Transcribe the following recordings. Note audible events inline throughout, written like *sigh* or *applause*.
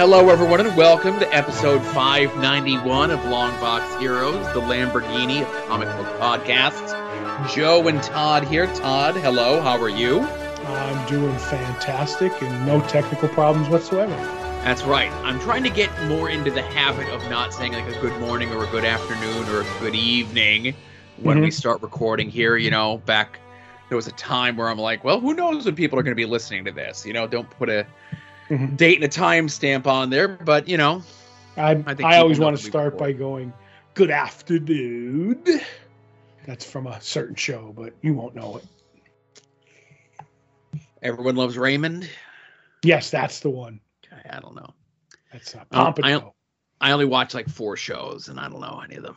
Hello, everyone, and welcome to episode 591 of Longbox Heroes, the Lamborghini of comic book podcasts. Joe and Todd here. Todd, hello, how are you? I'm doing fantastic and no technical problems whatsoever. That's right. I'm trying to get more into the habit of not saying like a good morning or a good afternoon or a good evening when Mhm. we start recording here. You know, back there was a time where I'm like, well, who knows when people are going to be listening to this? You know, don't put a Mhm. date and a time stamp on there, but you know, I, I I, always want to start by going, Good afternoon. That's from a certain show, but you won't know it. everyone loves Raymond. Yes, that's the one. I don't know. That's uh, Oh, Pompano. I only watch like four shows, and I don't know any of them.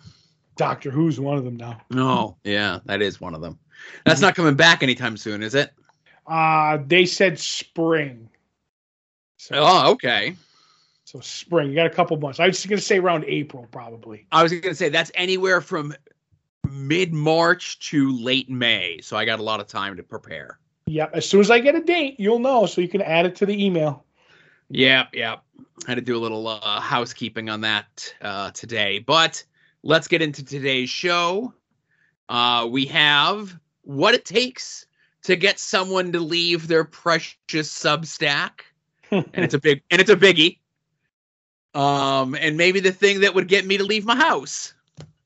Doctor Who's one of them now. No, yeah, that is one of them. That's not coming back anytime soon, is it? Uh, they said spring. So, Oh, okay. so spring. You got a couple months. I was just going to say around April, probably. I was going to say that's anywhere from mid March to late May, so I got a lot of time to prepare. Yep. As soon as I get a date, you'll know, so you can add it to the email. Yep, yep. I Had to do a little uh, housekeeping on that uh, today, but let's get into today's show. Uh, we have what it takes to get someone to leave their precious Substack. *laughs* and it's a big and it's a biggie. Um, and maybe the thing that would get me to leave my house.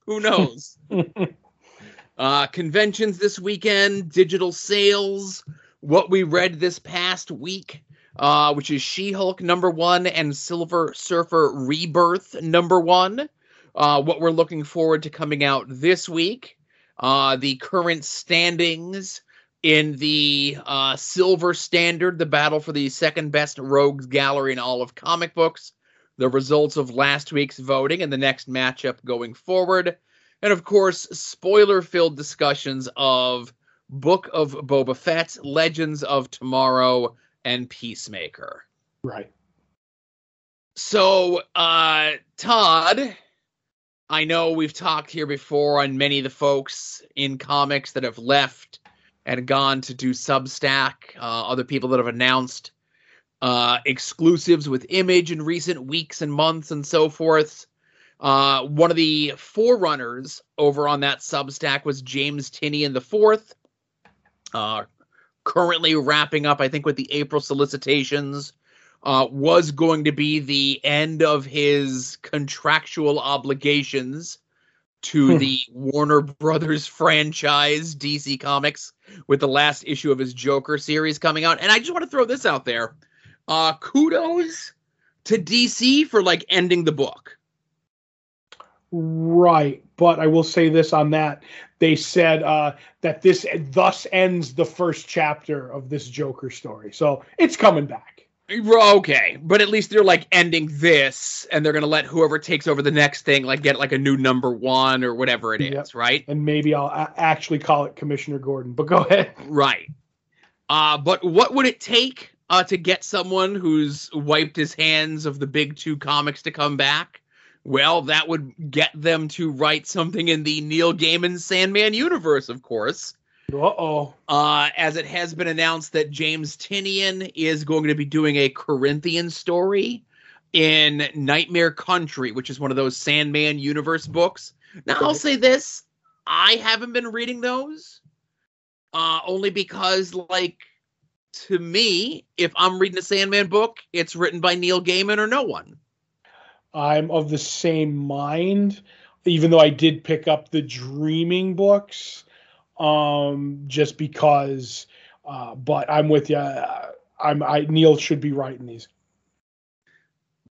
Who knows? *laughs* uh, conventions this weekend, digital sales, what we read this past week, uh, which is She-Hulk number one and Silver Surfer Rebirth number one. Uh, what we're looking forward to coming out this week, uh, the current standings in the uh, silver standard, the battle for the second best rogues gallery in all of comic books, the results of last week's voting, and the next matchup going forward, and of course, spoiler filled discussions of Book of Boba Fett, Legends of Tomorrow, and Peacemaker. right. So, uh, Todd, I know we've talked here before on many of the folks in comics that have left and gone to do Substack, uh, other people that have announced uh, exclusives with Image in recent weeks and months and so forth. Uh, one of the forerunners over on that Substack was James Tynion the Fourth. Uh, currently wrapping up, I think, with the April solicitations uh, was going to be the end of his contractual obligations to Hmm. the Warner Brothers *laughs* franchise, DC Comics, with the last issue of his Joker series coming out. And I just want to throw this out there. Uh, kudos to DC for like ending the book. Right, but I will say this on that. They said uh, that this thus ends the first chapter of this Joker story, so it's coming back. Okay, but at least they're like ending this, and they're gonna let whoever takes over the next thing like get like a new number one or whatever it is, Yep. right? And maybe I'll a- actually call it Commissioner Gordon. But go ahead. Right. Uh, but what would it take uh, to get someone who's wiped his hands of the big two comics to come back? Well, that would get them to write something in the Neil Gaiman Sandman universe, of course. Uh oh. Uh, as it has been announced that James Tynion is going to be doing a Corinthian story in Nightmare Country, which is one of those Sandman universe books. Now, I'll say this I haven't been reading those, uh, only because, like, to me, if I'm reading a Sandman book, it's written by Neil Gaiman or no one. I'm of the same mind, even though I did pick up the Dreaming books, um, just because. Uh, but I'm with you. I'm I Neil should be writing these.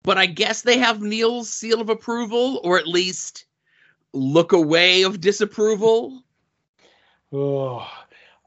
But I guess they have Neil's seal of approval, or at least look away of disapproval.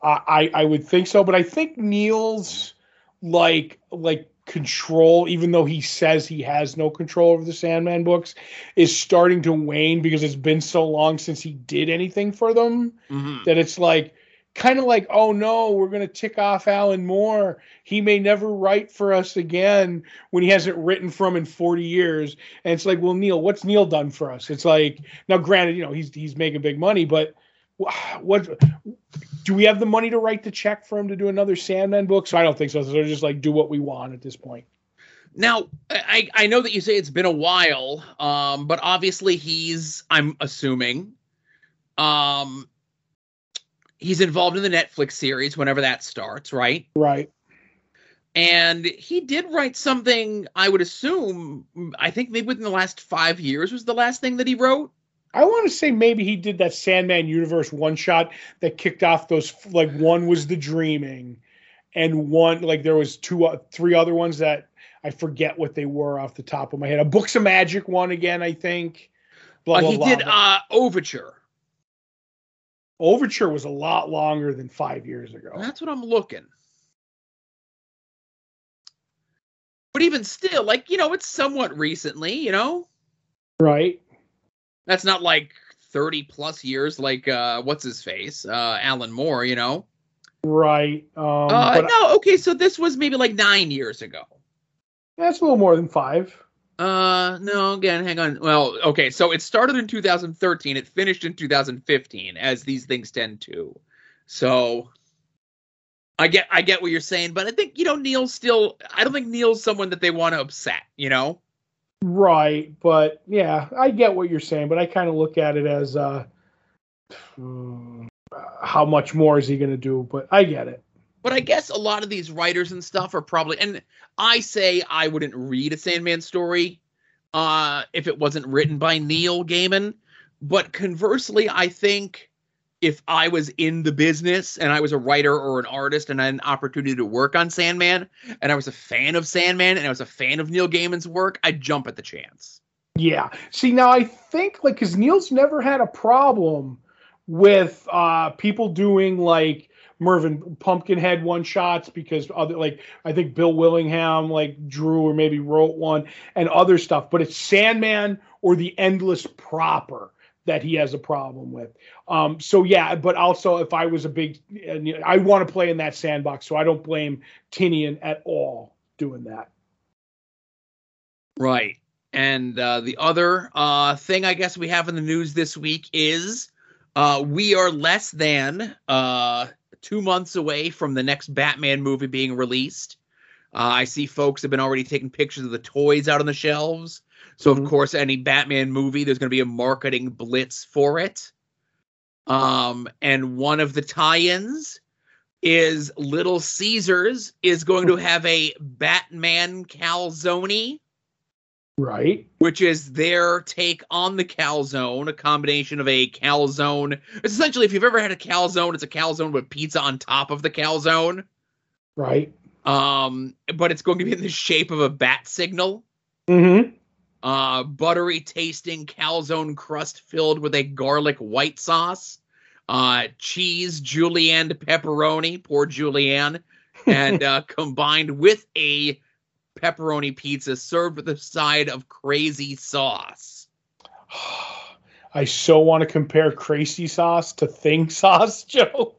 I, I I would think so, but I think Neil's like like control, even though he says he has no control over the Sandman books, is starting to wane because it's been so long since he did anything for them Mhm. that it's like kind of like, oh no, we're gonna tick off Alan Moore. He may never write for us again when he hasn't written from in 40 years. And it's like, well, Neil, what's Neil done for us? It's like now, granted, you know, he's he's making big money, but wh- what do we have the money to write the check for him to do another Sandman book? So I don't think so. So they're just like do what we want at this point. Now, I I know that you say it's been a while, um, but obviously he's I'm assuming, um, he's involved in the Netflix series whenever that starts, right? Right. And he did write something. I would assume. I think maybe within the last five years was the last thing that he wrote. I want to say maybe he did that Sandman universe one shot that kicked off those like one was the dreaming and one like there was two uh, three other ones that I forget what they were off the top of my head. A Books of Magic one again, I think. Blah, uh, blah, he blah, did uh Overture. Overture was a lot longer than 5 years ago. That's what I'm looking. But even still, like, you know, it's somewhat recently, you know? Right. That's not like 30 plus years like uh what's his face? Uh Alan Moore, you know. Right. Um uh, no, okay, so this was maybe like 9 years ago. That's a little more than 5. Uh no, again, hang on. Well, okay, so it started in 2013, it finished in 2015 as these things tend to. So I get I get what you're saying, but I think you know Neil's still I don't think Neil's someone that they want to upset, you know? Right, but yeah, I get what you're saying, but I kind of look at it as uh, *sighs* how much more is he going to do? But I get it. But I guess a lot of these writers and stuff are probably, and I say I wouldn't read a Sandman story uh, if it wasn't written by Neil Gaiman. But conversely, I think if I was in the business and I was a writer or an artist and I had an opportunity to work on Sandman and I was a fan of Sandman and I was a fan of Neil Gaiman's work, I'd jump at the chance. Yeah. See, now I think like because Neil's never had a problem with uh people doing like Mervyn Pumpkinhead one shots because other like I think Bill Willingham like drew or maybe wrote one and other stuff, but it's Sandman or the Endless proper that he has a problem with. Um, so yeah, but also if I was a big, I want to play in that sandbox, so I don't blame Tynion at all doing that. Right. And uh, the other uh, thing I guess we have in the news this week is uh, we are less than uh, two months away from the next Batman movie being released. Uh, I see folks have been already taking pictures of the toys out on the shelves. So of mm-hmm. course, any Batman movie, there's going to be a marketing blitz for it. Um, and one of the tie-ins is Little Caesars is going to have a Batman calzone. Right. Which is their take on the calzone, a combination of a calzone. It's essentially, if you've ever had a calzone, it's a calzone with pizza on top of the calzone. Right. Um, but it's going to be in the shape of a bat signal. Mm-hmm uh, buttery tasting calzone crust filled with a garlic white sauce, uh, cheese, julienne pepperoni, poor julienne, *laughs* and uh, combined with a pepperoni pizza served with a side of crazy sauce. *sighs* I so want to compare crazy sauce to thing *laughs* sauce, Joe.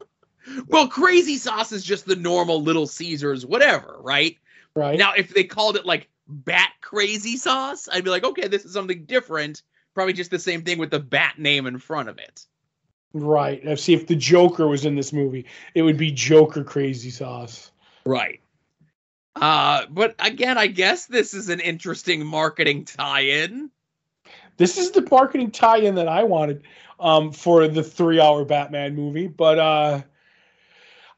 Well, crazy sauce is just the normal Little Caesars, whatever, right? Right. Now, if they called it like bat crazy sauce, I'd be like, okay, this is something different. Probably just the same thing with the bat name in front of it. Right. Now, see if the Joker was in this movie, it would be Joker crazy sauce. Right. Uh, but again, I guess this is an interesting marketing tie-in. This is the marketing tie-in that I wanted um, for the three-hour Batman movie, but uh,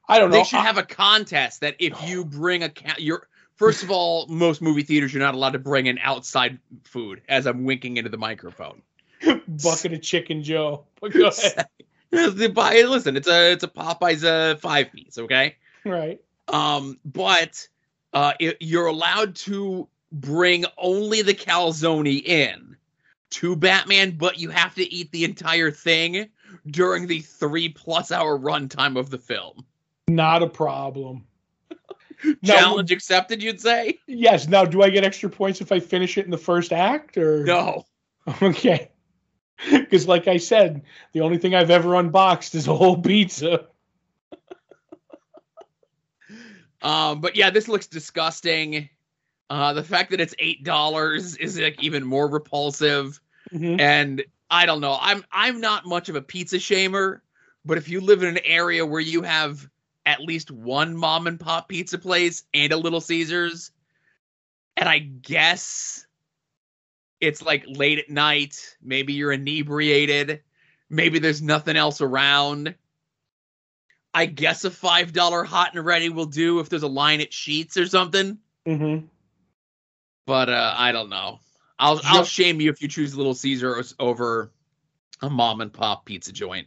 I don't know. They should have a contest that if you *sighs* bring a ca- your First of all, most movie theaters you're not allowed to bring in outside food. As I'm winking into the microphone. *laughs* Bucket of chicken, Joe. *laughs* Go ahead. *laughs* Listen, it's a it's a Popeyes uh, five piece, okay? Right. Um, but uh, it, you're allowed to bring only the calzone in to Batman, but you have to eat the entire thing during the three plus hour runtime of the film. Not a problem. Challenge accepted, you'd say? Yes. Now, do I get extra points if I finish it in the first act or No. *laughs* Okay. Because like I said, the only thing I've ever unboxed is a whole pizza. *laughs* um, but yeah, this looks disgusting. Uh, the fact that it's eight dollars is like even more repulsive. Mm-hmm. And I don't know. I'm I'm not much of a pizza shamer, but if you live in an area where you have at least one mom and pop pizza place and a Little Caesars, and I guess it's like late at night. Maybe you're inebriated. Maybe there's nothing else around. I guess a five dollar hot and ready will do if there's a line at Sheetz or something. Mm-hmm. But uh, I don't know. I'll I'll shame you if you choose Little Caesars over a mom and pop pizza joint.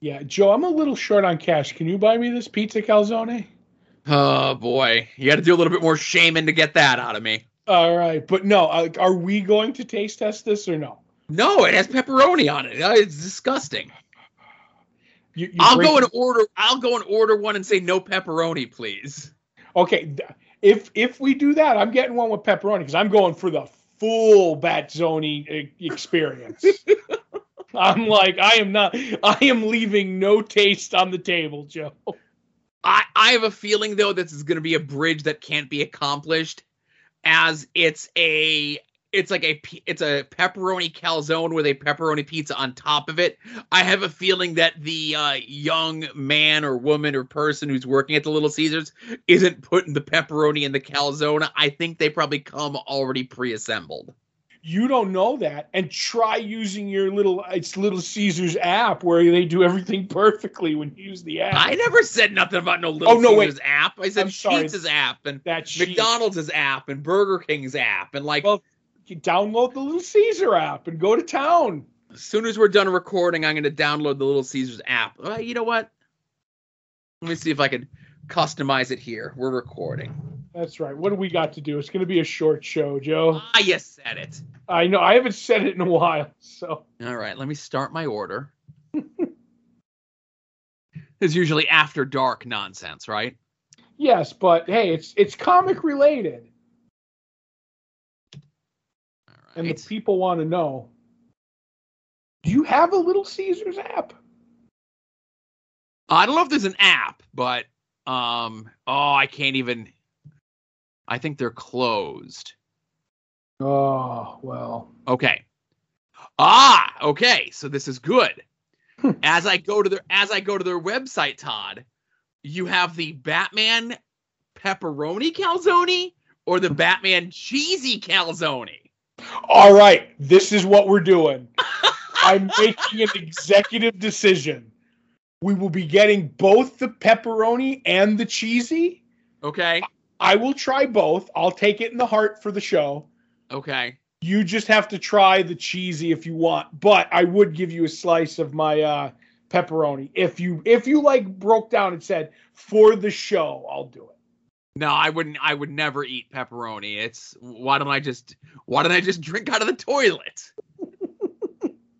Yeah, Joe, I'm a little short on cash. Can you buy me this pizza calzone? Oh boy, you got to do a little bit more shaming to get that out of me. All right, but no, uh, are we going to taste test this or no? No, it has pepperoni on it. Uh, It's disgusting. You, you I'll go and order. I'll go and order one and say no pepperoni, please. Okay, if if we do that, I'm getting one with pepperoni because I'm going for the full Batzoni e- experience. *laughs* I'm like, I am not. I am leaving no taste on the table, Joe. I I have a feeling though this is going to be a bridge that can't be accomplished, as it's a it's like a it's a pepperoni calzone with a pepperoni pizza on top of it. I have a feeling that the uh, young man or woman or person who's working at the Little Caesars isn't putting the pepperoni in the calzone. I think they probably come already pre-assembled. You don't know that, and try using your little it's Little Caesars app where they do everything perfectly when you use the app. I never said nothing about no Little Oh, no, wait. Caesars app. I said. Sheetz' app and that sheet. McDonald's app and Burger King's app and like Well, you download the Little Caesar app and go to town. as soon as we're done recording, I'm going to download the Little Caesars app. Uh, you know what? Let me see if I can customize it here. We're recording. That's right. What do we got to do? It's going to be a short show, Joe. Ah, you said it. I know. I haven't said it in a while, so All right, let me start my order. *laughs* it's usually after dark nonsense, right? yes. But hey, it's it's comic related, All and the people want to know. Do you have a Little Caesars app? I don't know if there's an app, but um, oh, I can't even. I think they're closed. Oh well. Okay. Ah, okay. So this is good. Hmm. as I go to their as I go to their website, Todd, you have the Batman pepperoni calzone or the Batman cheesy calzone. All right. This is what we're doing. I'm *laughs* making an executive decision. We will be getting both the pepperoni and the cheesy. Okay. I will try both. I'll take it in the heart for the show. Okay. You just have to try the cheesy if you want, but I would give you a slice of my uh, pepperoni if you if you like broke down and said for the show, I'll do it. No, I wouldn't I would never eat pepperoni. It's why don't I just why don't I just drink out of the toilet? *laughs*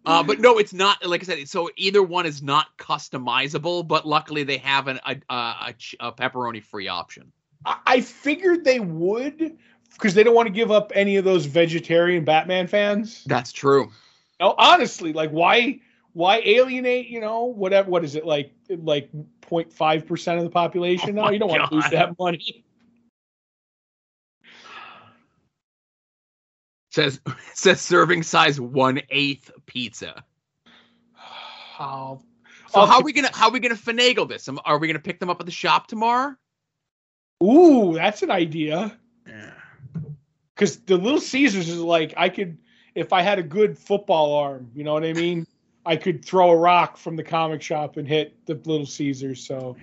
Uh, but no, it's not. Like I said, so either one is not customizable. But luckily, they have an, a, a, a, a pepperoni free option. I, figured they would because they don't want to give up any of those vegetarian Batman fans. That's true. No, honestly, like why why alienate? You know, whatever. What is it like? Like 0.5 percent of the population Oh now. my You don't want to lose that money. Says *laughs* says serving size one eighth pizza. How? So Okay. how are we gonna how are we gonna finagle this? Are we gonna pick them up at the shop tomorrow? Ooh, that's an idea. Yeah. because the Little Caesars is like I could if I had a good football arm, you know what I mean. I could throw a rock from the comic shop and hit the Little Caesars. So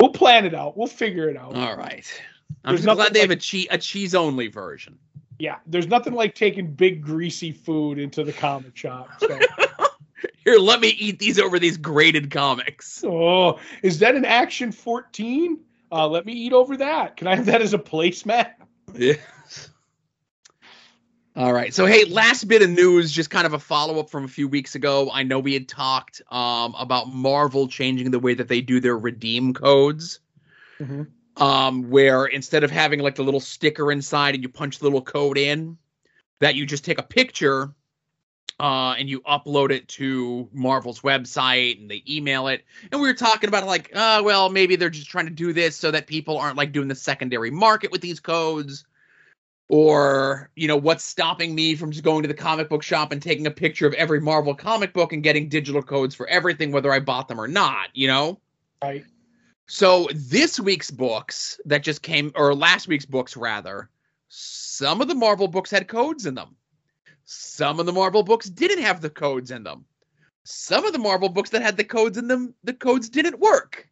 we'll plan it out. We'll figure it out. All right. I'm glad they like- have a cheese a cheese only version. Yeah, there's nothing like taking big greasy food into the comic shop. So. *laughs* Here, let me eat these over these graded comics. oh, is that an Action 14? Uh, let me eat over that. Can I have that as a placemat? Yes. All right. So hey, last bit of news, just kind of a follow up from a few weeks ago. I know we had talked um, about Marvel changing the way that they do their redeem codes. Mhm. Um, where instead of having like the little sticker inside and you punch the little code in, that you just take a picture uh, and you upload it to Marvel's website and they email it. And we were talking about like, uh, well, maybe they're just trying to do this so that people aren't like doing the secondary market with these codes. Or, you know, what's stopping me from just going to the comic book shop and taking a picture of every Marvel comic book and getting digital codes for everything, whether I bought them or not, you know? Right. So this week's books that just came, or last week's books rather, some of the Marvel books had codes in them. Some of the Marvel books didn't have the codes in them. Some of the Marvel books that had the codes in them, the codes didn't work.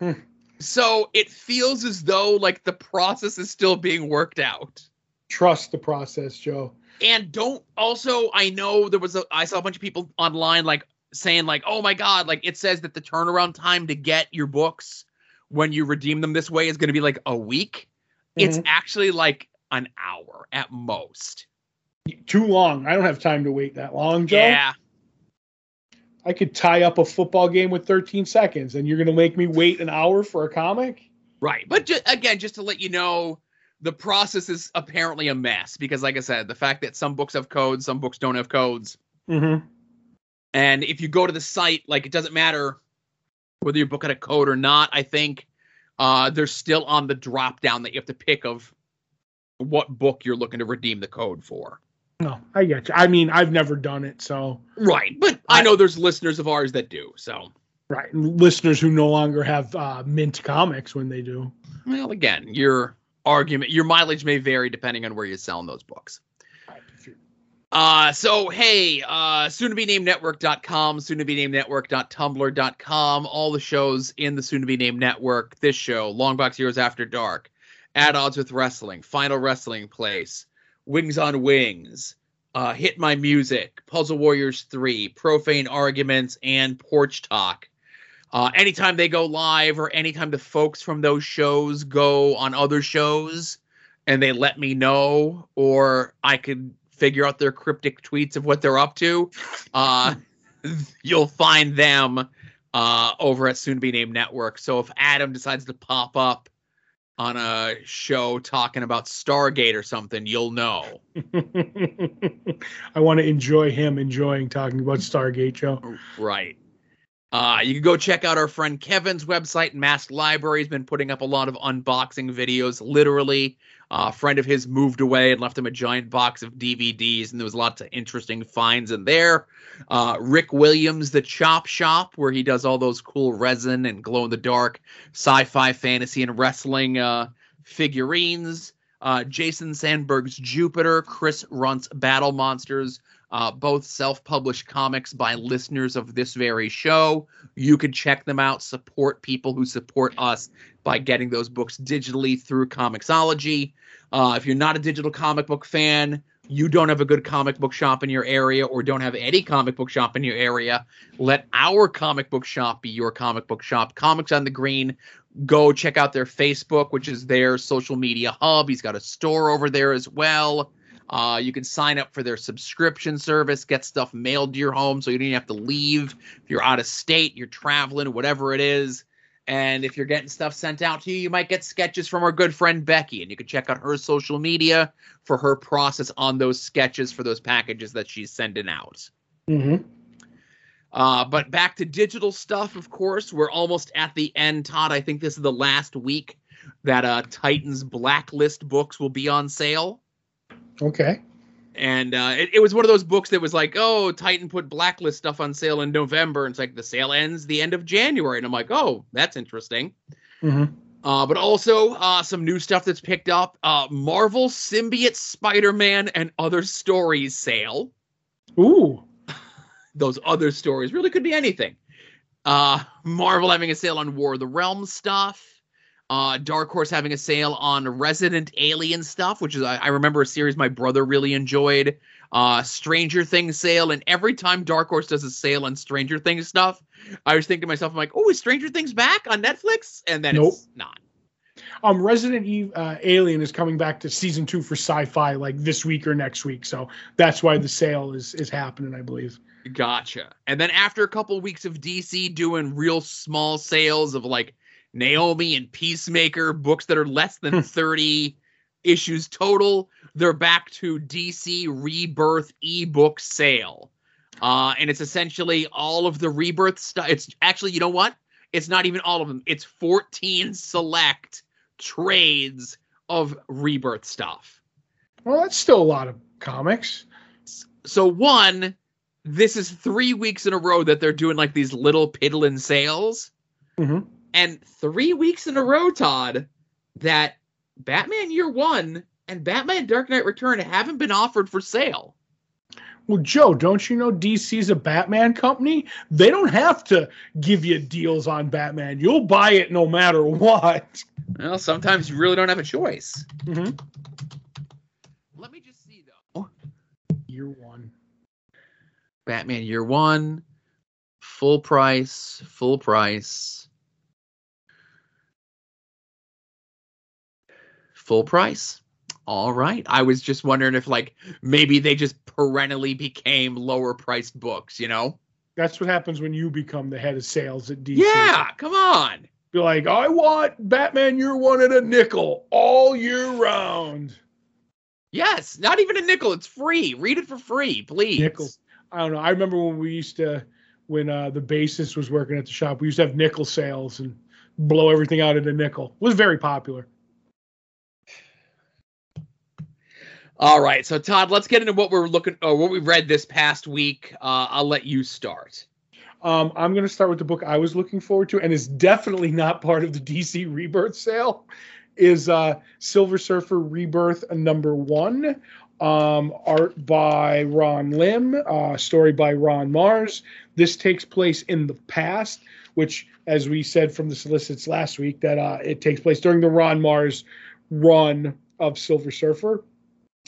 Hmm. So it feels as though like the process is still being worked out. Trust the process, Joe. And don't also I know there was a I saw a bunch of people online like saying like, "Oh my god, like it says that the turnaround time to get your books when you redeem them this way is going to be like a week." It's Mhm. actually like an hour at most. Too long. I don't have time to wait that long, Joe. Yeah. I could tie up a football game with 13 seconds, and you're going to make me wait an hour for a comic? Right. But ju- again, just to let you know, the process is apparently a mess because like I said, the fact that some books have codes, some books don't have codes. Mm-hmm. And if you go to the site, like it doesn't matter whether your book had a code or not, I think uh they're still on the drop down that you have to pick of what book you're looking to redeem the code for. No, I get you. I mean, I've never done it, so Right. But I I- know there's listeners of ours that do. So right. And listeners who no longer have uh, mint comics when they do. well again, your argument your mileage may vary depending on where you're selling those books. Uh, so hey, uh, soon to be named network.com, soon to be named network.tumblr.com, all the shows in the soon to be named network. This show, Longbox Heroes After Dark, At Odds with Wrestling, Final Wrestling Place, Wings on Wings, uh, Hit My Music, Puzzle Warriors 3, Profane Arguments, and Porch Talk. Uh, anytime they go live or anytime the folks from those shows go on other shows and they let me know or I could figure out their cryptic tweets of what they're up to, uh, *laughs* you'll find them uh, over at Soon to Be Named Network. So if Adam decides to pop up on a show talking about Stargate or something, you'll know. *laughs* I want to enjoy him enjoying talking about Stargate, Joe. Right. Uh, you can go check out our friend Kevin's website, Mask Library. He's been putting up a lot of unboxing videos. Literally, uh, a friend of his moved away and left him a giant box of DVDs, and there was lots of interesting finds in there. Uh, Rick Williams, the Chop Shop, where he does all those cool resin and glow in the dark sci-fi, fantasy, and wrestling uh, figurines. Uh, Jason Sandberg's Jupiter, Chris Runt's Battle Monsters, uh, both self-published comics by listeners of this very show. You can check them out. Support people who support us by getting those books digitally through Comixology. Uh, if you're not a digital comic book fan, you don't have a good comic book shop in your area, or don't have any comic book shop in your area, let our comic book shop be your comic book shop. Comics on the Green. Go check out their Facebook, which is their social media hub. He's got a store over there as well. Uh, you can sign up for their subscription service, get stuff mailed to your home so you don't even have to leave. If you're out of state, you're traveling, whatever it is. And if you're getting stuff sent out to you, you might get sketches from our good friend Becky. And you can check out her social media for her process on those sketches for those packages that she's sending out. Mm-hmm. Uh, but back to digital stuff, of course. We're almost at the end, Todd. I think this is the last week that uh, Titans Blacklist books will be on sale. Okay. and uh, it, it was one of those books that was like, oh, Titan put Blacklist stuff on sale in November, and it's like the sale ends the end of January, and I'm like, oh, that's interesting. Mm-hmm. Uh, but also uh, some new stuff that's picked up: uh, Marvel Symbiote Spider-Man and Other Stories sale. Ooh. *laughs* Those other stories really could be anything. Uh, Marvel having a sale on War of the Realms stuff. Uh, Dark Horse having a sale on Resident Alien stuff, which is I, I remember a series my brother really enjoyed. Uh, Stranger Things sale, and every time Dark Horse does a sale on Stranger Things stuff, I was thinking to myself, I'm like, oh, is Stranger Things back on Netflix? And then Nope. it's not. Um, Resident Evil uh, Alien is coming back to season two for Sci-Fi like this week or next week, so that's why the sale is is happening, I believe. Gotcha. And then after a couple weeks of DC doing real small sales of like Naomi and Peacemaker books that are less than 30 issues total, they're back to DC Rebirth ebook sale. Uh, and it's essentially all of the Rebirth stuff. It's actually, you know what? It's not even all of them. It's 14 select trades of Rebirth stuff. Well, that's still a lot of comics. So one, this is three weeks in a row that they're doing like these little piddling sales. Mm-hmm. And three weeks in a row, Todd, that Batman Year One and Batman Dark Knight Return haven't been offered for sale. Well, Joe, don't you know DC's a Batman company? They don't have to give you deals on Batman. You'll buy it no matter what. Well, sometimes you really don't have a choice. Mm-hmm. Let me just see though. Year one. Batman Year One, full price, full price, full price. All right. I was just wondering if like maybe they just perennially became lower priced books, you know? That's what happens when you become the head of sales at DC. Yeah, come on. Be like, I want Batman Year One at a nickel all year round. Yes, not even a nickel. It's free. Read it for free, please. Nickel. I don't know. I remember when we used to, when uh, the bassist was working at the shop, we used to have nickel sales and blow everything out at a nickel. It was very popular. All right, so Todd, let's get into what we're looking, or what we've read this past week. Uh, I'll let you start. Um, I'm going to start with the book I was looking forward to, and is definitely not part of the DC Rebirth sale. Is uh, Silver Surfer Rebirth number one, um, art by Ron Lim, uh, story by Ron Marz. This takes place in the past, which, as we said from the solicits last week, that uh, it takes place during the Ron Marz run of Silver Surfer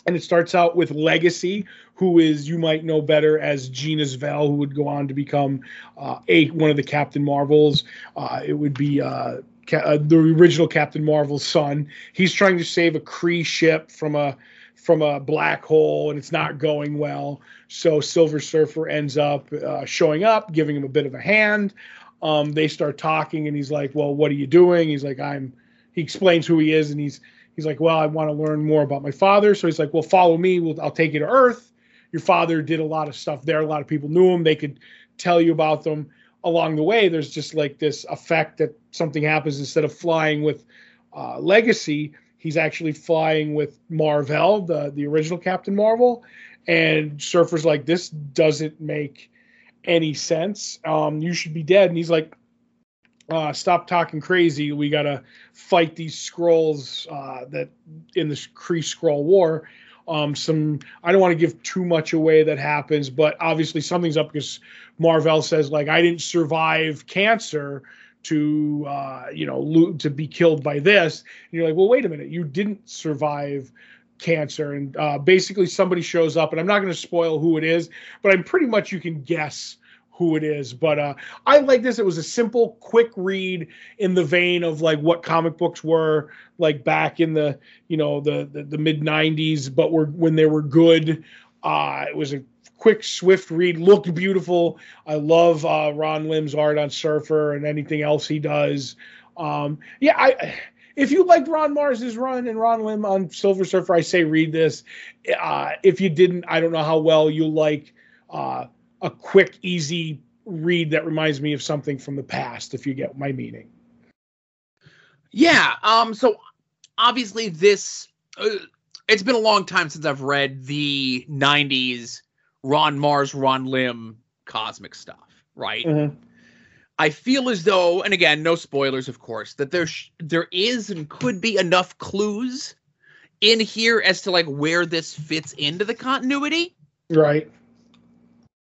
and it starts out with Legacy, who is you might know better as Genis-Vell, who would go on to become uh, a one of the Captain Marvels. Uh, it would be uh, uh, the original Captain Marvel's son. He's trying to save a Kree ship from a from a black hole, and it's not going well. So Silver Surfer ends up uh, showing up, giving him a bit of a hand. Um, they start talking, and he's like, "Well, what are you doing?" He's like, "I'm." He explains who he is, and he's he's like, well, I want to learn more about my father. So he's like, well, follow me. We'll, I'll take you to Earth. Your father did a lot of stuff there. A lot of people knew him. They could tell you about them along the way. There's just like this effect that something happens instead of flying with uh, Legacy. He's actually flying with Marvel, the the original Captain Marvel, and Surfer's like, this doesn't make any sense. Um, you should be dead. And he's like, uh, stop talking crazy. We gotta fight these Skrulls uh, that in this Kree Skrull War. Um, some I don't want to give too much away that happens, but obviously something's up because Marvel says like I didn't survive cancer to uh, you know lo- to be killed by this. And you're like, well, wait a minute, you didn't survive cancer, and uh, basically somebody shows up, and I'm not going to spoil who it is, but I'm pretty much you can guess who it is. But uh, I like this. It was a simple, quick read in the vein of like what comic books were like back in the you know the the, the mid '90s, but were when they were good. Uh, it was a quick, swift read. Looked beautiful. I love uh, Ron Lim's art on Surfer and anything else he does. Um, yeah, I. If you liked Ron Marz's run and Ron Lim on Silver Surfer, I say read this. Uh, if you didn't, I don't know how well you like uh, a quick, easy read that reminds me of something from the past, if you get my meaning. Yeah. Um. So obviously, this uh, it's been a long time since I've read the '90s Ron Marz, Ron Lim cosmic stuff. Right. Mm-hmm. I feel as though, and again, no spoilers, of course, that there sh- there is and could be enough clues in here as to like where this fits into the continuity. Right.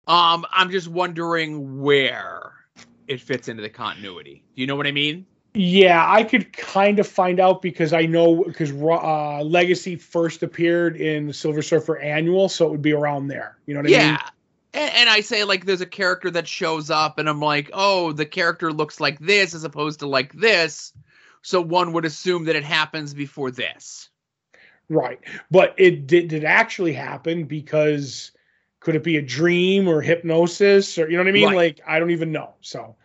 Um, I'm just wondering where it fits into the continuity. Do you know what I mean? Yeah, I could kind of find out because I know because uh, Legacy first appeared in Silver Surfer Annual, so it would be around there. You know what I yeah. mean? Yeah. And, and I say like there's a character that shows up, and I'm like, oh, the character looks like this as opposed to like this. So one would assume that it happens before this. Right, but it did, did actually happen because could it be a dream or hypnosis or you know what I mean? Right. Like I don't even know. So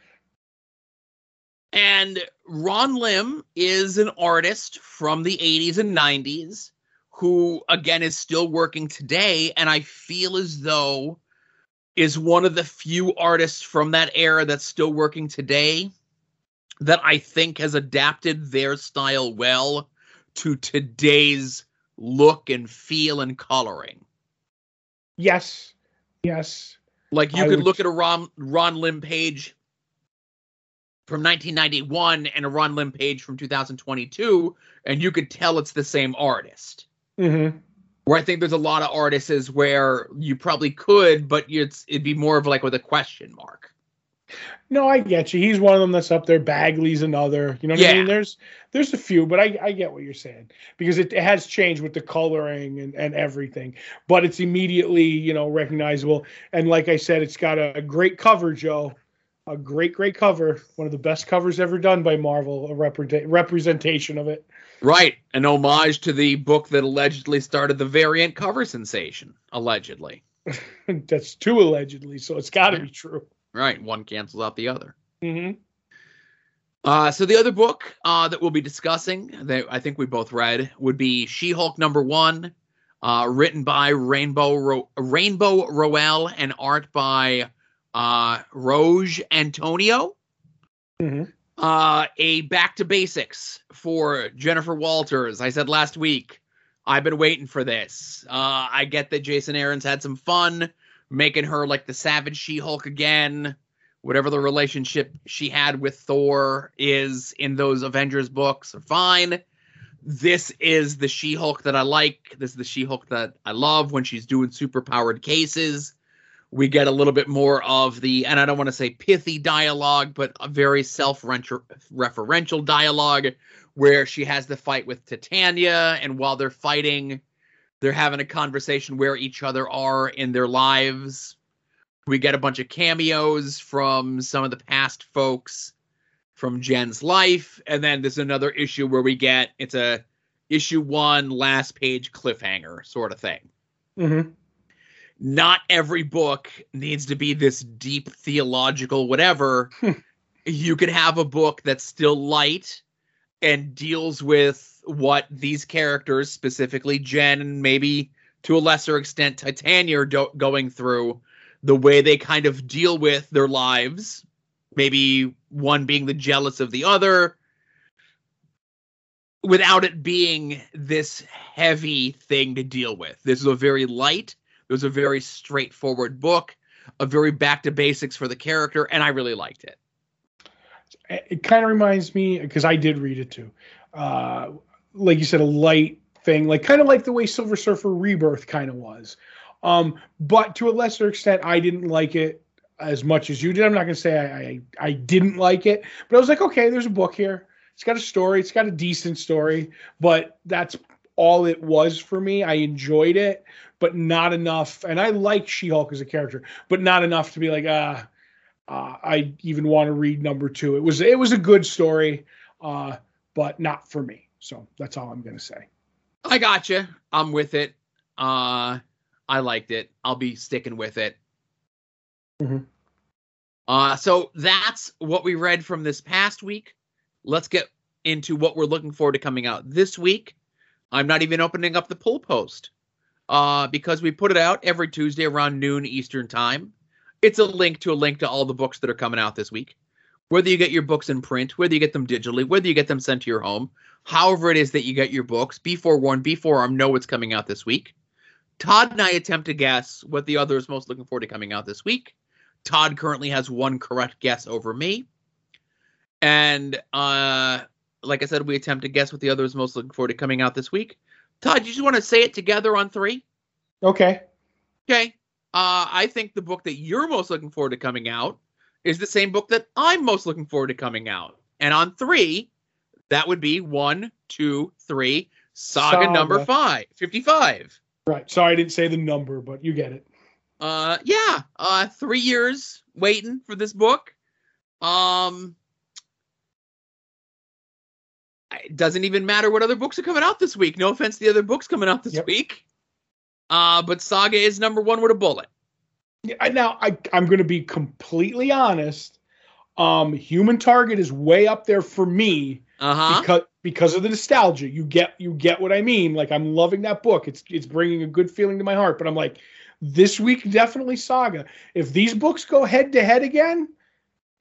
And Ron Lim is an artist from the 80s and 90s who, again, is still working today. And I feel as though is one of the few artists from that era that's still working today that I think has adapted their style well to today's look and feel and coloring. Yes, yes, Like you I could would- look at a Ron Ron Lim page from 1991 and a Ron Lim page from 2022, and you could tell it's the same artist. Mm-hmm. Where I think there's a lot of artists where you probably could, but it's it'd be more of like with a question mark. No, I get you. He's one of them that's up there. Bagley's another. You know what I mean? There's there's a few, but I, I get what you're saying because it, it has changed with the coloring and, and everything. But it's immediately you know recognizable. And like I said, it's got a, great cover, Joe. A great, great cover. One of the best covers ever done by Marvel. A repre- representation of it. Right, an homage to the book that allegedly started the variant cover sensation. Allegedly. *laughs* that's too allegedly, so it's got to Yeah. be true. Right, one cancels out the other. Mm-hmm. Uh, so the other book uh, that we'll be discussing, that I think we both read, would be She-Hulk number one, uh, written by Rainbow Ro- Rainbow Rowell and art by uh, Roge Antonio. Mm-hmm. Uh, a back to basics for Jennifer Walters. I said last week, I've been waiting for this. Uh, I get that Jason Aaron's had some fun making her like the Savage She-Hulk again whatever the relationship she had with Thor is in those Avengers books fine. This is the She Hulk that I like. This is the She Hulk that I love when she's doing super powered cases. We get a little bit more of the, and I don't want to say pithy dialogue, but a very self referential dialogue where she has the fight with Titania. And while they're fighting, they're having a conversation where each other are in their lives we get a bunch of cameos from some of the past folks from Jen's life, and then there's another issue where we get it's a issue one last page cliffhanger sort of thing. Mm-hmm. Not every book needs to be this deep theological whatever. *laughs* you could have a book that's still light and deals with what these characters, specifically Jen and maybe to a lesser extent Titania, are do- going through the way they kind of deal with their lives, maybe one being the jealous of the other, without it being this heavy thing to deal with. This is a very light, it was a very straightforward book, a very back to basics for the character, and I really liked it. It kind of reminds me because I did read it too. Uh, like you said, a light thing, like kind of like the way Silver Surfer Rebirth kind of was. Um, but to a lesser extent, I didn't like it as much as you did. I'm not to say I, I I didn't like it, but I was like, okay, there's a book here. It's got a story. It's got a decent story, but that's all it was for me. I enjoyed it, but not enough. And I like She-Hulk as a character, but not enough to be like, ah, uh, I even want to read number two. It was it was a good story, uh, but not for me. So that's all I'm going to say. I gotcha. I'm with it. Uh, I liked it. I'll be sticking with it. Mhm. Uh, so that's what we read from this past week. Let's get into what we're looking forward to coming out this week. I'm not even opening up the pull post uh, because we put it out every Tuesday around noon Eastern time. It's a link to a link to all the books that are coming out this week. Whether you get your books in print, whether you get them digitally, whether you get them sent to your home, however it is that you get your books, be forewarned, be forearmed, know what's coming out this week. Todd and I attempt to guess what the other is most looking forward to coming out this week. Todd currently has one correct guess over me. And uh like I said, we attempt to guess what the other is most looking forward to coming out this week. Todd, you just want to say it together on three? Okay. Okay. Uh I think the book that you're most looking forward to coming out is the same book that I'm most looking forward to coming out. And on three, that would be one, two, three, saga, Saga. number five, 55. Right. Sorry, I didn't say the number, but you get it. uh yeah uh three years waiting for this book um it doesn't even matter what other books are coming out this week no offense to the other books coming out this Yep. week uh but saga is number one with a bullet Yeah, I- Now, I, I'm going to be completely honest. Um, Human Target is way up there for me uh-huh because because of the nostalgia. You get you get what I mean. Like I'm loving that book. It's it's bringing a good feeling to my heart. But I'm like, this week definitely Saga. If these books go head to head again,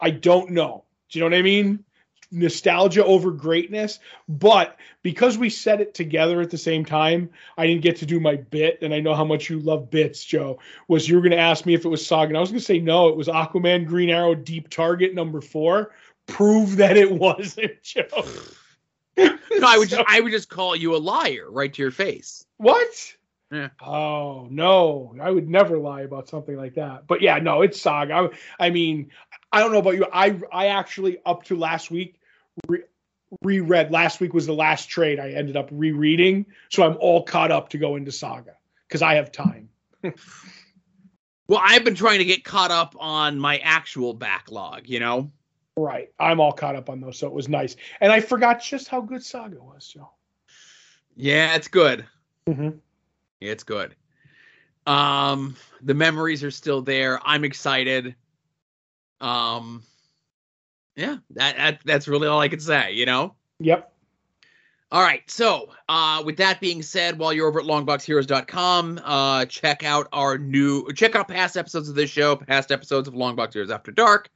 I don't know. Do you know what I mean? Nostalgia over greatness. But because we said it together at the same time, I didn't get to do my bit. And I know how much you love bits, Joe. Was you were going to ask me if it was Saga. And I was going to say no, it was Aquaman Green Arrow Deep Target number four. prove that it wasn't *laughs* Joe. no, I would just I would just call you a liar right to your face. What? Yeah. Oh no, I would never lie about something like that. But yeah, no, it's Saga. I, I mean, I don't know about you. I I actually up to last week re- reread. Last week was the last trade I ended up rereading, so I'm all caught up to go into Saga because I have time. *laughs* Well, I've been trying to get caught up on my actual backlog, you know? Right. I'm all caught up on those, so it was nice. And I forgot just how good Saga was, Joe. Yeah, it's good. Mm-hmm. Yeah, it's good. Um, the memories are still there. I'm excited. Um, yeah, that, that that's really all I can say, you know? Yep. All right. So, uh, with that being said, while you're over at longboxheroes.com, uh, check out our new, check out past episodes of this show, past episodes of Longbox Heroes After Dark,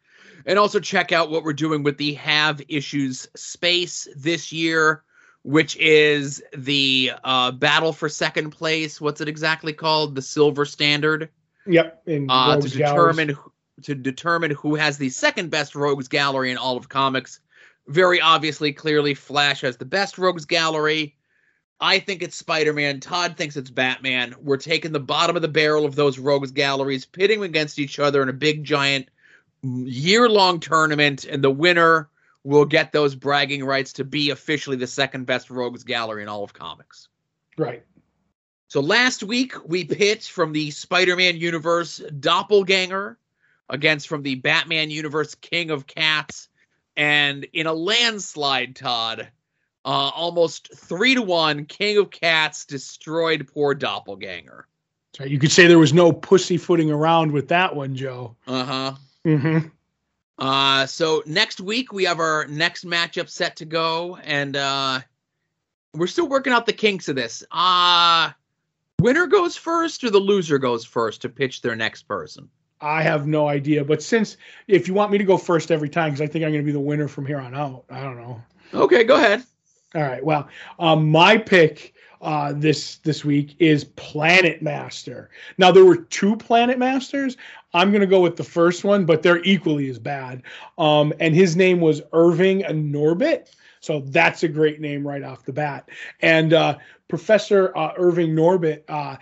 and also check out what we're doing with the Have Issues space this year, which is the uh, battle for second place. What's it exactly called? The Silver Standard. Yep. In Uh, to determine who- to determine who has the second best rogues gallery in all of comics. Very obviously, clearly, Flash has the best rogues gallery. I think it's Spider Man. Todd thinks it's Batman. We're taking the bottom of the barrel of those rogues galleries, pitting them against each other in a big, giant, year long tournament, and the winner will get those bragging rights to be officially the second best rogues gallery in all of comics. Right. So last week we pit from the Spider-Man universe Doppelganger against from the Batman universe King of Cats, and in a landslide, Todd, uh, almost three to one, King of Cats destroyed poor Doppelganger. So you could say there was no pussyfooting around with that one, Joe. Uh huh. Mm-hmm. Uh, so next week we have our next matchup set to go, and uh, we're still working out the kinks of this. Uh winner goes first or the loser goes first to pitch their next person. I have no idea. But since if you want me to go first every time, because I think I'm going to be the winner from here on out. I don't know. Okay, go ahead. All right. Well, um, my pick uh, this this week is Planet Master. Now there were two Planet Masters. I'm going to go with the first one, but they're equally as bad. Um, and his name was Irving Norbit. So that's a great name right off the bat. And uh, Professor uh, Irving Norbit uh,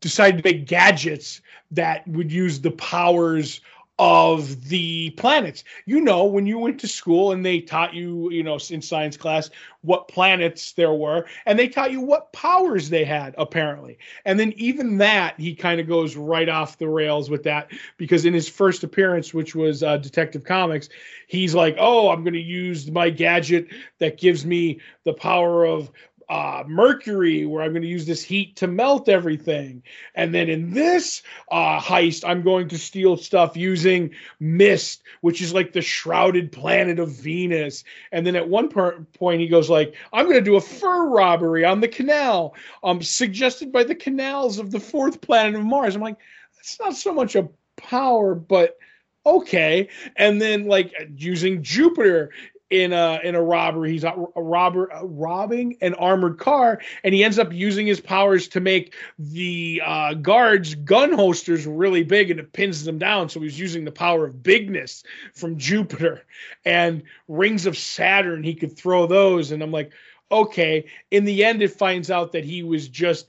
decided to make gadgets that would use the powers of the planets. You know, when you went to school and they taught you, you know, in science class what planets there were, and they taught you what powers they had, apparently. And then even that, he kind of goes right off the rails with that because in his first appearance, which was uh, Detective Comics, he's like, oh, I'm going to use my gadget that gives me the power of uh, Mercury, where I'm going to use this heat to melt everything. And then in this uh, heist, I'm going to steal stuff using mist, which is like the shrouded planet of Venus. And then at one per- point, he goes like, "I'm going to do a fur robbery on the canal, um, suggested by the canals of the fourth planet of Mars." I'm like, that's not so much a power, but okay. And then like using Jupiter in a in a robbery. He's a, a robber robbing an armored car, and he ends up using his powers to make the uh, guards' gun holsters really big, and it pins them down. So he's using the power of bigness from Jupiter and rings of Saturn. He could throw those, and I'm like, okay. In the end, it finds out that he was just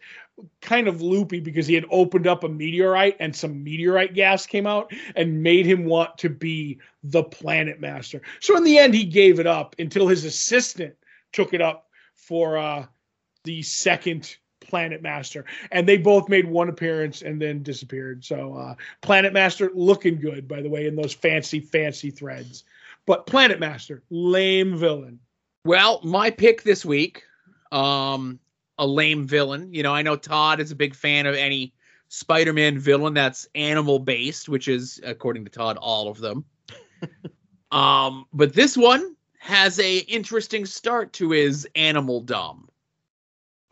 kind of loopy because he had opened up a meteorite and some meteorite gas came out and made him want to be the planet master. So in the end he gave it up until his assistant took it up for uh the second planet master and they both made one appearance and then disappeared. So uh planet master looking good by the way in those fancy fancy threads. But planet master lame villain. Well, my pick this week, um, a lame villain. You know, I know Todd is a big fan of any Spider-Man villain that's animal based, which is, according to Todd, all of them. *laughs* um, but this one has a interesting start to his animal dumb.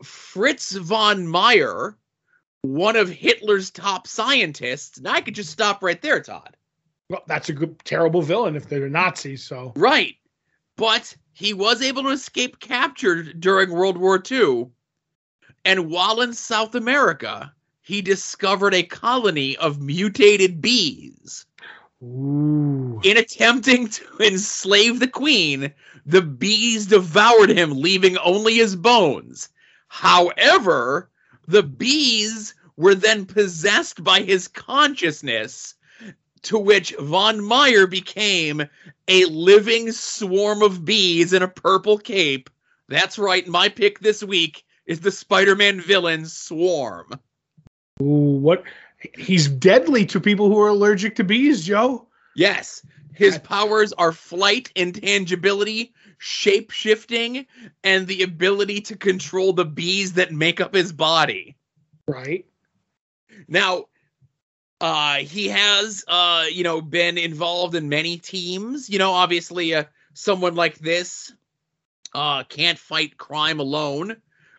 Fritz von Meyer, one of Hitler's top scientists. And I could just stop right there, Todd. Well, that's a good terrible villain if they're Nazis, so Right. But he was able to escape capture during World War II. And while in South America, he discovered a colony of mutated bees. Ooh. In attempting to *laughs* enslave the queen, the bees devoured him, leaving only his bones. However, the bees were then possessed by his consciousness, to which von Meyer became a living swarm of bees in a purple cape. That's right, my pick this week is the Spider Man villain Swarm. Ooh, what? He's deadly to people who are allergic to bees, Joe. Yes, his powers are flight, intangibility, shape shifting, and the ability to control the bees that make up his body. Right. Now, uh, he has, uh, you know, been involved in many teams. You know, obviously, uh, someone like this uh, can't fight crime alone.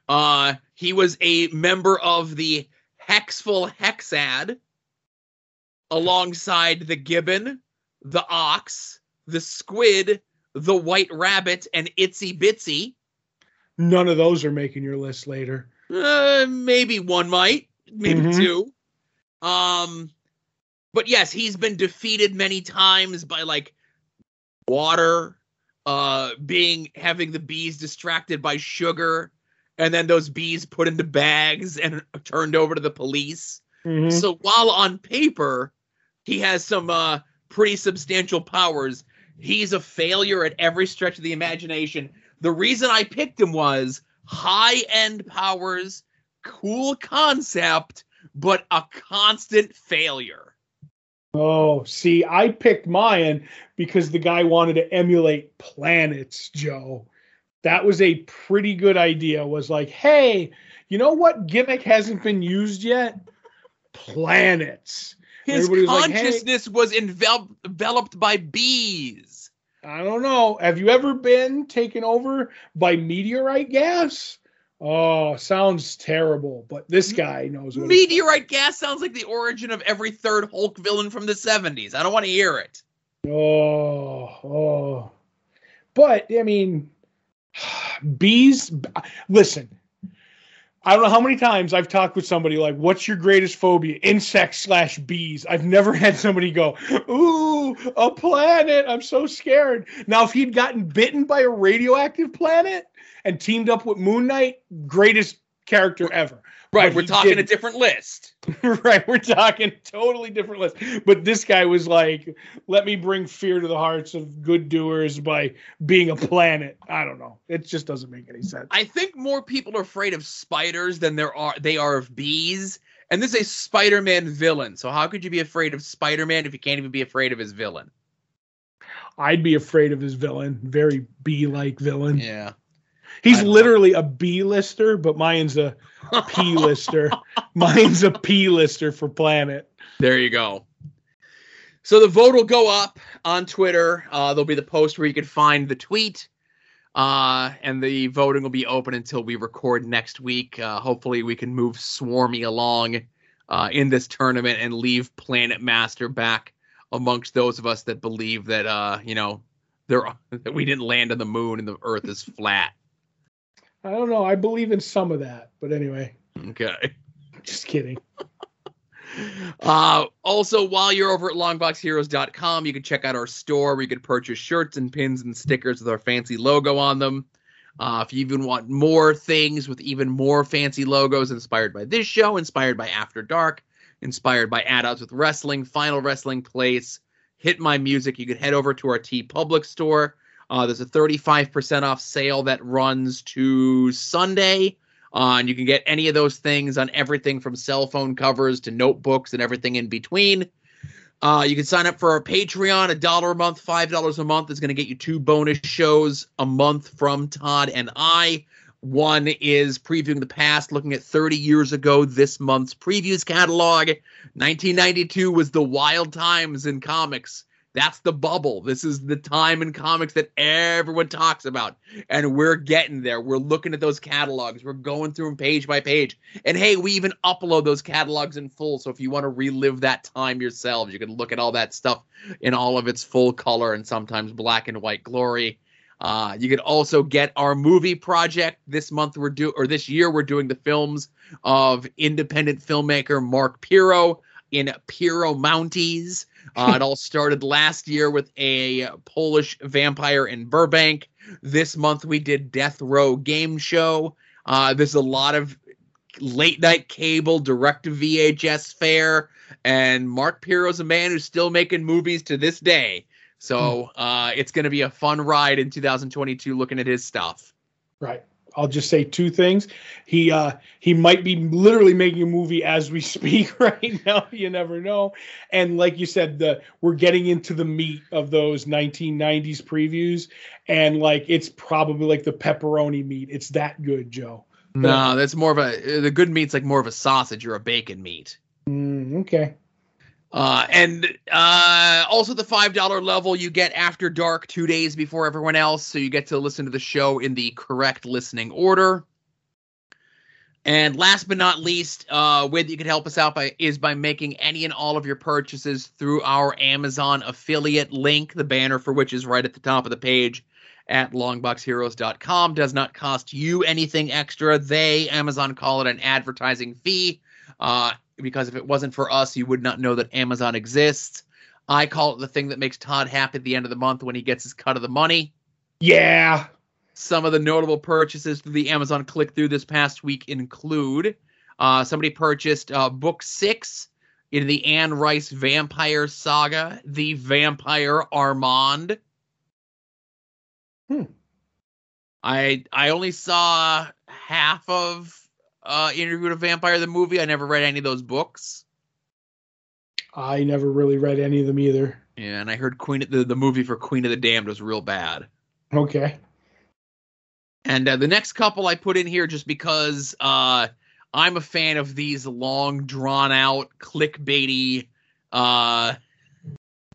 Uh, he was a member of the Hateful Hexad alongside the Gibbon, the Ox, the Squid, the White Rabbit, and Itsy Bitsy. None of those are making your list later. Uh, maybe one might, maybe Mhm. two. Um, but yes, he's been defeated many times by like water, uh, being having the bees distracted by sugar, and then those bees put into bags and turned over to the police. Mhm. So while on paper he has some uh, pretty substantial powers, he's a failure at every stretch of the imagination. The reason I picked him was high end powers, cool concept, but a constant failure. Oh, see, I picked Mayan because the guy wanted to emulate planets, Joe. That was a pretty good idea. Was like, hey, you know what gimmick hasn't been used yet? Planets. His was like, "Hey." consciousness was envel- enveloped by bees. I don't know. Have you ever been taken over by meteorite gas? Oh, sounds terrible, but this guy knows what. Meteorite gas sounds like the origin of every third Hulk villain from the 70s. I don't want to hear it. Oh, oh. But I mean, *sighs* bees. Listen, I don't know how many times I've talked with somebody like, "What's your greatest phobia?" Insects slash bees. I've never *laughs* had somebody go, "Ooh, a planet! I'm so scared." Now, if he'd gotten bitten by a radioactive planet and teamed up with Moon Knight, greatest character ever. Right, But we're talking a didn't. different list. *laughs* right, we're talking totally different list. But this guy was like, "Let me bring fear to the hearts of good doers by being a planet." I don't know. It just doesn't make any sense. I think more people are afraid of spiders than there are they are of bees. And this is a Spider-Man villain. So how could you be afraid of Spider-Man if you can't even be afraid of his villain? I'd be afraid of his villain. Very bee-like villain. Yeah. He's literally a B-lister, but mine's a P-lister. *laughs* mine's a P-lister for planet. There you go. So the vote will go up on Twitter. Uh, there'll be the post where you can find the tweet. Uh, and the voting will be open until we record next week. Uh, hopefully, we can move Swarmy along uh, in this tournament and leave Planet Master back amongst those of us that believe that uh, you know there *laughs* that we didn't land on the moon and the Earth is flat. I don't know. I believe in some of that, but anyway, Okay. just kidding. *laughs* Uh, also, while you're over at longboxheroes.com, you can check out our store where you can purchase shirts and pins and stickers with our fancy logo on them. Uh, if you even want more things with even more fancy logos inspired by this show, inspired by After Dark, inspired by Ad Outs with Wrestling, Final Wrestling Place, Hit My Music, you can head over to our TeePublic store. Uh, there's a 35% off sale that runs to Sunday. Uh, and you can get any of those things on everything from cell phone covers to notebooks and everything in between. Uh, you can sign up for our Patreon. A dollar a month, five dollars a month is going to get you two bonus shows a month from Todd and I. One is previewing the past, looking at 30 years ago. This month's previews catalog. 1992 was the wild times in comics. That's the bubble. This is the time in comics that everyone talks about. And we're getting there. We're looking at those catalogs. We're going through them page by page. And hey, we even upload those catalogs in full. So if you want to relive that time yourselves, you can look at all that stuff in all of its full color and sometimes black and white glory. Uh, you can also get our movie project this month. We're do or this year we're doing the films of independent filmmaker Mark Pirro in Piro Mounties. Uh, it all started last year with a Polish vampire in Burbank. This month we did Death Row Game Show. Uh, there's a lot of late night cable, direct to VHS fare, and Mark Pirro's a man who's still making movies to this day. So uh, it's going to be a fun ride in 2022 looking at his stuff. Right. I'll just say two things. He uh he might be literally making a movie as we *laughs* speak right now. You never know. And like you said, the we're getting into the meat of those 1990s previews, and like it's probably like the pepperoni meat. It's that good, Joe. No, that's more of a the good meat's like more of a sausage or a bacon meat. Mm, okay. Uh, and uh, also the five dollar level you get after dark two days before everyone else, so you get to listen to the show in the correct listening order. And last but not least, uh, way that you can help us out by is by making any and all of your purchases through our Amazon affiliate link, the banner for which is right at the top of the page at longboxheroes.com. Does not cost you anything extra. They, Amazon, call it an advertising fee. Uh, because if it wasn't for us, you would not know that Amazon exists. I call it the thing that makes Todd happy at the end of the month when he gets his cut of the money. Yeah. Some of the notable purchases through the Amazon click through this past week include uh, somebody purchased uh, book six in the Anne Rice Vampire Saga, The Vampire Armand. Hmm. I I only saw half of uh, Interview with a Vampire the movie. I never read any of those books. I never really read any of them either. Yeah, and I heard Queen the the movie for Queen of the Damned was real bad. Okay. And uh, the next couple I put in here just because uh, I'm a fan of these long, drawn out, clickbaity uh,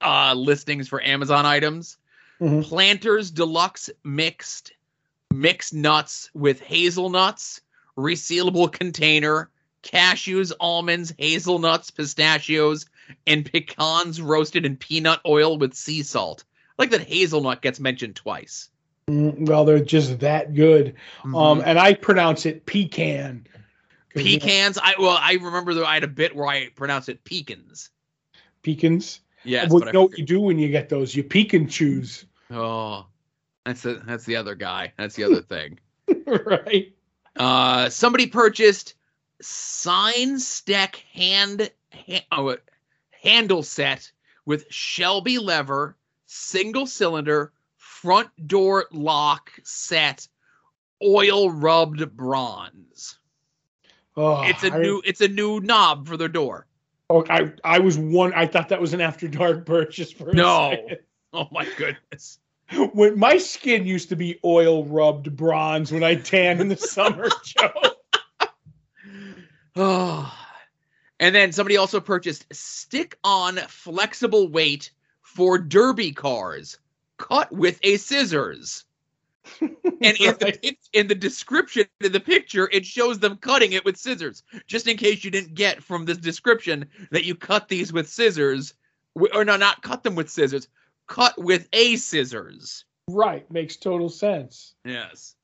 uh, listings for Amazon items. Mhm. Planters Deluxe Mixed, mixed nuts with hazelnuts, resealable container, cashews, almonds, hazelnuts, pistachios, and pecans roasted in peanut oil with sea salt. I like that hazelnut gets mentioned twice. Mm, Well, they're just that good. Um, Mhm. and I pronounce it pecan. 'Cause, you know, Pecans. I well, I remember that I had a bit where I pronounced it pecans. Pecans. Yeah. well, you know what you do when you get those? You pecan choose. oh, that's the that's the other guy. That's the other thing. *laughs* right. Uh, somebody purchased sign stack hand, hand oh, handle set with Shelby lever, single cylinder, front door lock set, oil rubbed bronze. Oh, it's a I, new it's a new knob for their door. oh, I, I was one. I thought that was an after dark purchase for No. Oh my goodness. When my skin used to be oil rubbed bronze when I tan in the *laughs* summer, Joe. Oh. *sighs* And then somebody also purchased stick on flexible weight for derby cars cut with a scissors. *laughs* And in, the, Right. in the description in the picture, it shows them cutting it with scissors. Just in case you didn't get from this description that you cut these with scissors, or no, not cut them with scissors, cut with a scissors. Right. Makes total sense. Yes.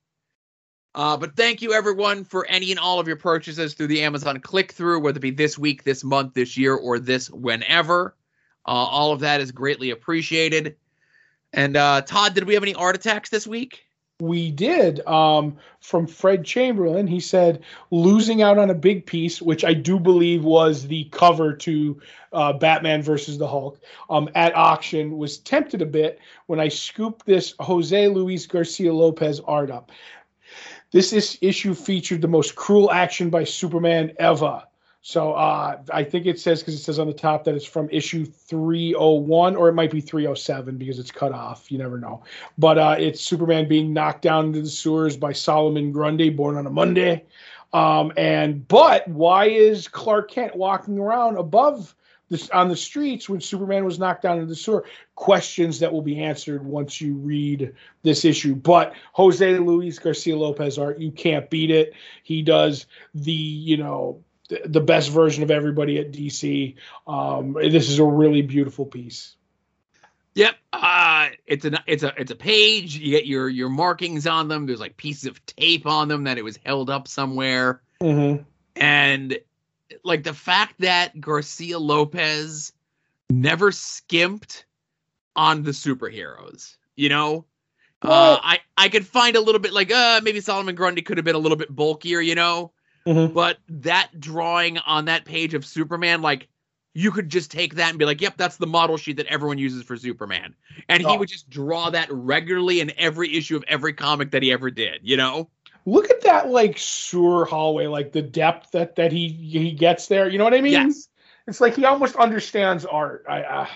Uh, but thank you everyone for any and all of your purchases through the Amazon click through, whether it be this week, this month, this year, or this whenever. Uh, all of that is greatly appreciated. And uh, Todd, did we have any art attacks this week? We did. Um, from Fred Chamberlain, he said losing out on a big piece, which I do believe was the cover to uh, Batman versus the Hulk, um, at auction, was tempted a bit when I scooped this Jose Luis Garcia Lopez art up. This is, issue featured the most cruel action by Superman ever. So uh, I think it says because it says on the top that it's from issue 301 or it might be 307 because it's cut off. You never know. But uh, it's Superman being knocked down into the sewers by Solomon Grundy, born on a Monday. Um, and but why is Clark Kent walking around above this on the streets when Superman was knocked down into the sewer? Questions that will be answered once you read this issue. But Jose Luis Garcia Lopez art, you can't beat it. He does the you know the, the best version of everybody at DC. Um, this is a really beautiful piece. Yep. Uh, it's a it's a it's a page. You get your your markings on them. There's like pieces of tape on them that it was held up somewhere. Mm-hmm. and like the fact that Garcia Lopez never skimped on the superheroes. You know, uh, I I could find a little bit like uh maybe Solomon Grundy could have been a little bit bulkier. You know, Mhm. but that drawing on that page of Superman, like you could just take that and be like, "Yep, that's the model sheet that everyone uses for Superman," and he Oh. would just draw that regularly in every issue of every comic that he ever did. You know? Look at that like sewer hallway, like the depth that that he he gets there. You know what I mean? yes, It's like he almost understands art. I uh,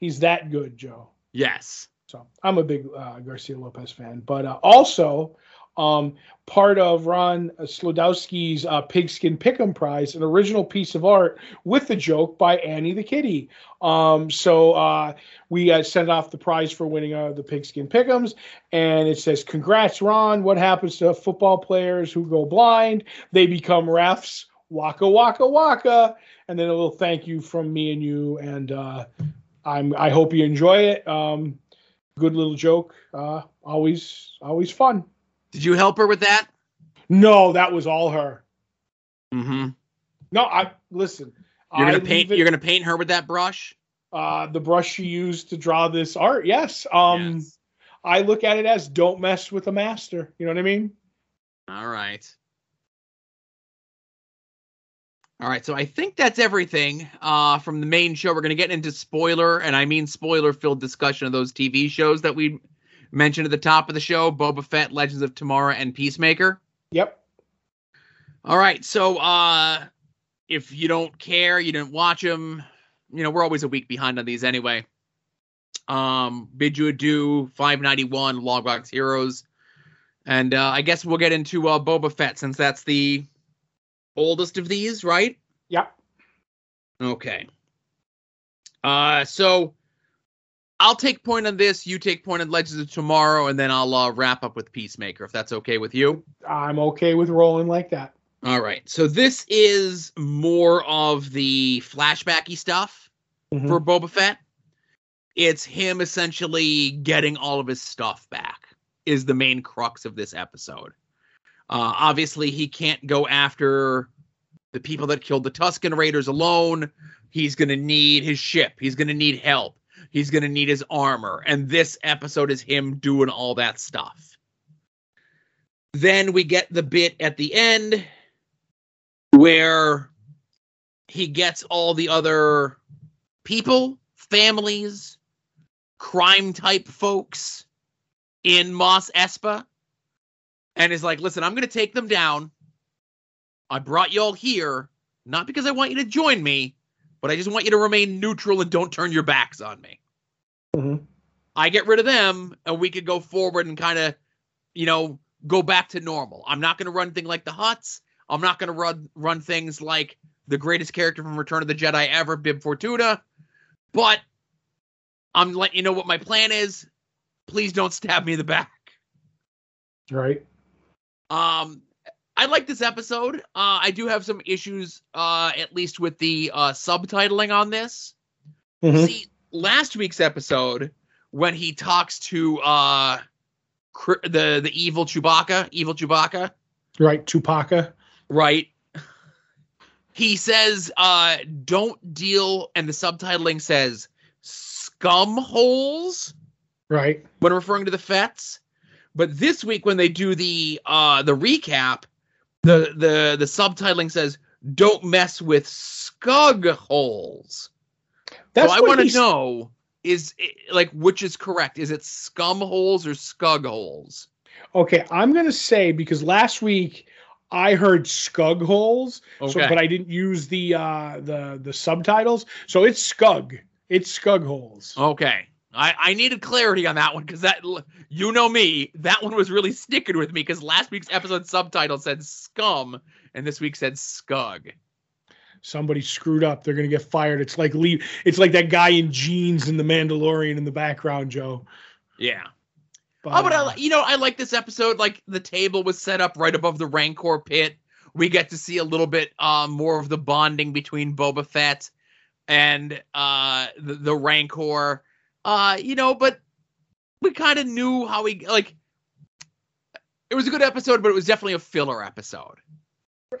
he's that good, Joe. yes. So I'm a big uh, Garcia Lopez fan, but uh, also um, part of Ron Slodowski's uh, Pigskin Pick'em Prize, an original piece of art with the joke by Annie the Kitty. Um, so uh, we uh, sent off the prize for winning uh, the Pigskin Pick'ems, and it says, "Congrats, Ron! What happens to football players who go blind? They become refs. Waka waka waka." And then a little thank you from me and you, and uh, I'm I hope you enjoy it. Um, good little joke. Uh, always, always fun. Did you help her with that? No, that was all her. Mm-hmm. No, I listen. You're gonna paint. it- You're gonna paint her with that brush. uh, the brush she used to draw this art. Yes. Um, Yes. I look at it as don't mess with a master. You know what I mean? All right. All right, so I think that's everything uh, from the main show. We're going to get into spoiler, and I mean spoiler-filled discussion of those TV shows that we mentioned at the top of the show: Boba Fett, Legends of Tomorrow, and Peacemaker. Yep. All right, so uh, if you don't care, you didn't watch them, you know we're always a week behind on these anyway. Um, bid you adieu, 591 Longbox Heroes, and uh, I guess we'll get into uh, Boba Fett since that's the oldest of these, right? Yep. Okay. Uh, so I'll take point on this. You take point on Legends of Tomorrow, and then I'll uh, wrap up with Peacemaker if that's okay with you. I'm okay with rolling like that. All right. So this is more of the flashbacky stuff Mhm. for Boba Fett. It's him essentially getting all of his stuff back is the main crux of this episode. Uh, obviously, he can't go after the people that killed the Tusken Raiders alone. He's going to need his ship. He's going to need help. He's going to need his armor. And this episode is him doing all that stuff. Then we get the bit at the end where he gets all the other people, families, crime type folks in Mos Espa and is like, listen, I'm going to take them down. I brought y'all here, not because I want you to join me, but I just want you to remain neutral and don't turn your backs on me. Mhm. I get rid of them and we could go forward and kind of, you know, go back to normal. I'm not going to run things like the Hutts. I'm not going to run run things like the greatest character from Return of the Jedi ever, Bib Fortuna. But I'm letting you know what my plan is. Please don't stab me in the back. Right. Um, I like this episode. Uh, I do have some issues, uh, at least with the uh, subtitling on this. Mhm. See, last week's episode when he talks to uh, the the evil Chewbacca, evil Chewbacca, Right. Tupaka. right? He says, uh, "Don't deal," and the subtitling says "scum holes." Right. when referring to the Fets. But this week, when they do the uh the recap, the the the subtitling says "Don't mess with scug holes." That's so I want to know is it, like which is correct? Is it scum holes or scug holes? Okay, I'm gonna say because last week I heard scug holes, so, but I didn't use the uh, the the subtitles, so it's scug. It's scug holes. Okay. I, I needed clarity on that one because that you know me that one was really sticking with me because last week's episode subtitle said scum and this week said scug. Somebody screwed up. They're gonna get fired. It's like leave. It's like that guy in jeans in the Mandalorian in the background, Joe. Yeah. But, Oh, but I, uh, you know, I like this episode. Like the table was set up right above the Rancor pit. We get to see a little bit um, more of the bonding between Boba Fett and uh, the, the Rancor. Uh, you know, but we kind of knew how he like. It was a good episode, but it was definitely a filler episode. *sighs*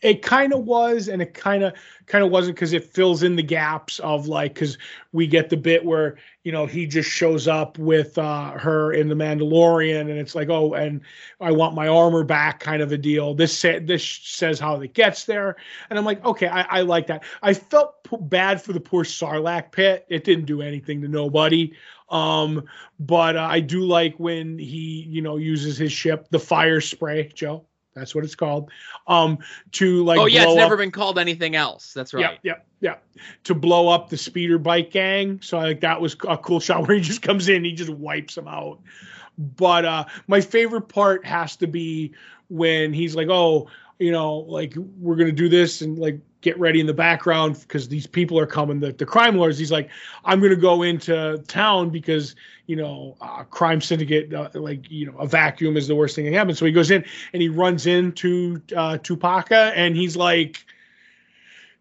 It kind of was, and it kind of kind of wasn't because it fills in the gaps of like because we get the bit where you know he just shows up with uh, her in the Mandalorian, and it's like oh, and I want my armor back, kind of a deal. This sa- this says how it gets there, and I'm like okay, I, I like that. I felt p- bad for the poor Sarlacc pit. It didn't do anything to nobody. Um, but uh, I do like when he, you know, uses his ship, the Firespray, Joe. That's what it's called. Um, to like. Oh yeah, it's never up, been called anything else. That's right. Yeah, yeah, yeah. To blow up the speeder bike gang. So I like that was a cool shot where he just comes in, he just wipes them out. But uh, my favorite part has to be when he's like, "Oh, you know, like we're gonna do this," and like get ready in the background because these people are coming the, the crime lords he's like i'm going to go into town because you know uh, crime syndicate uh, like you know a vacuum is the worst thing that happens so he goes in and he runs into uh, Tupacca and he's like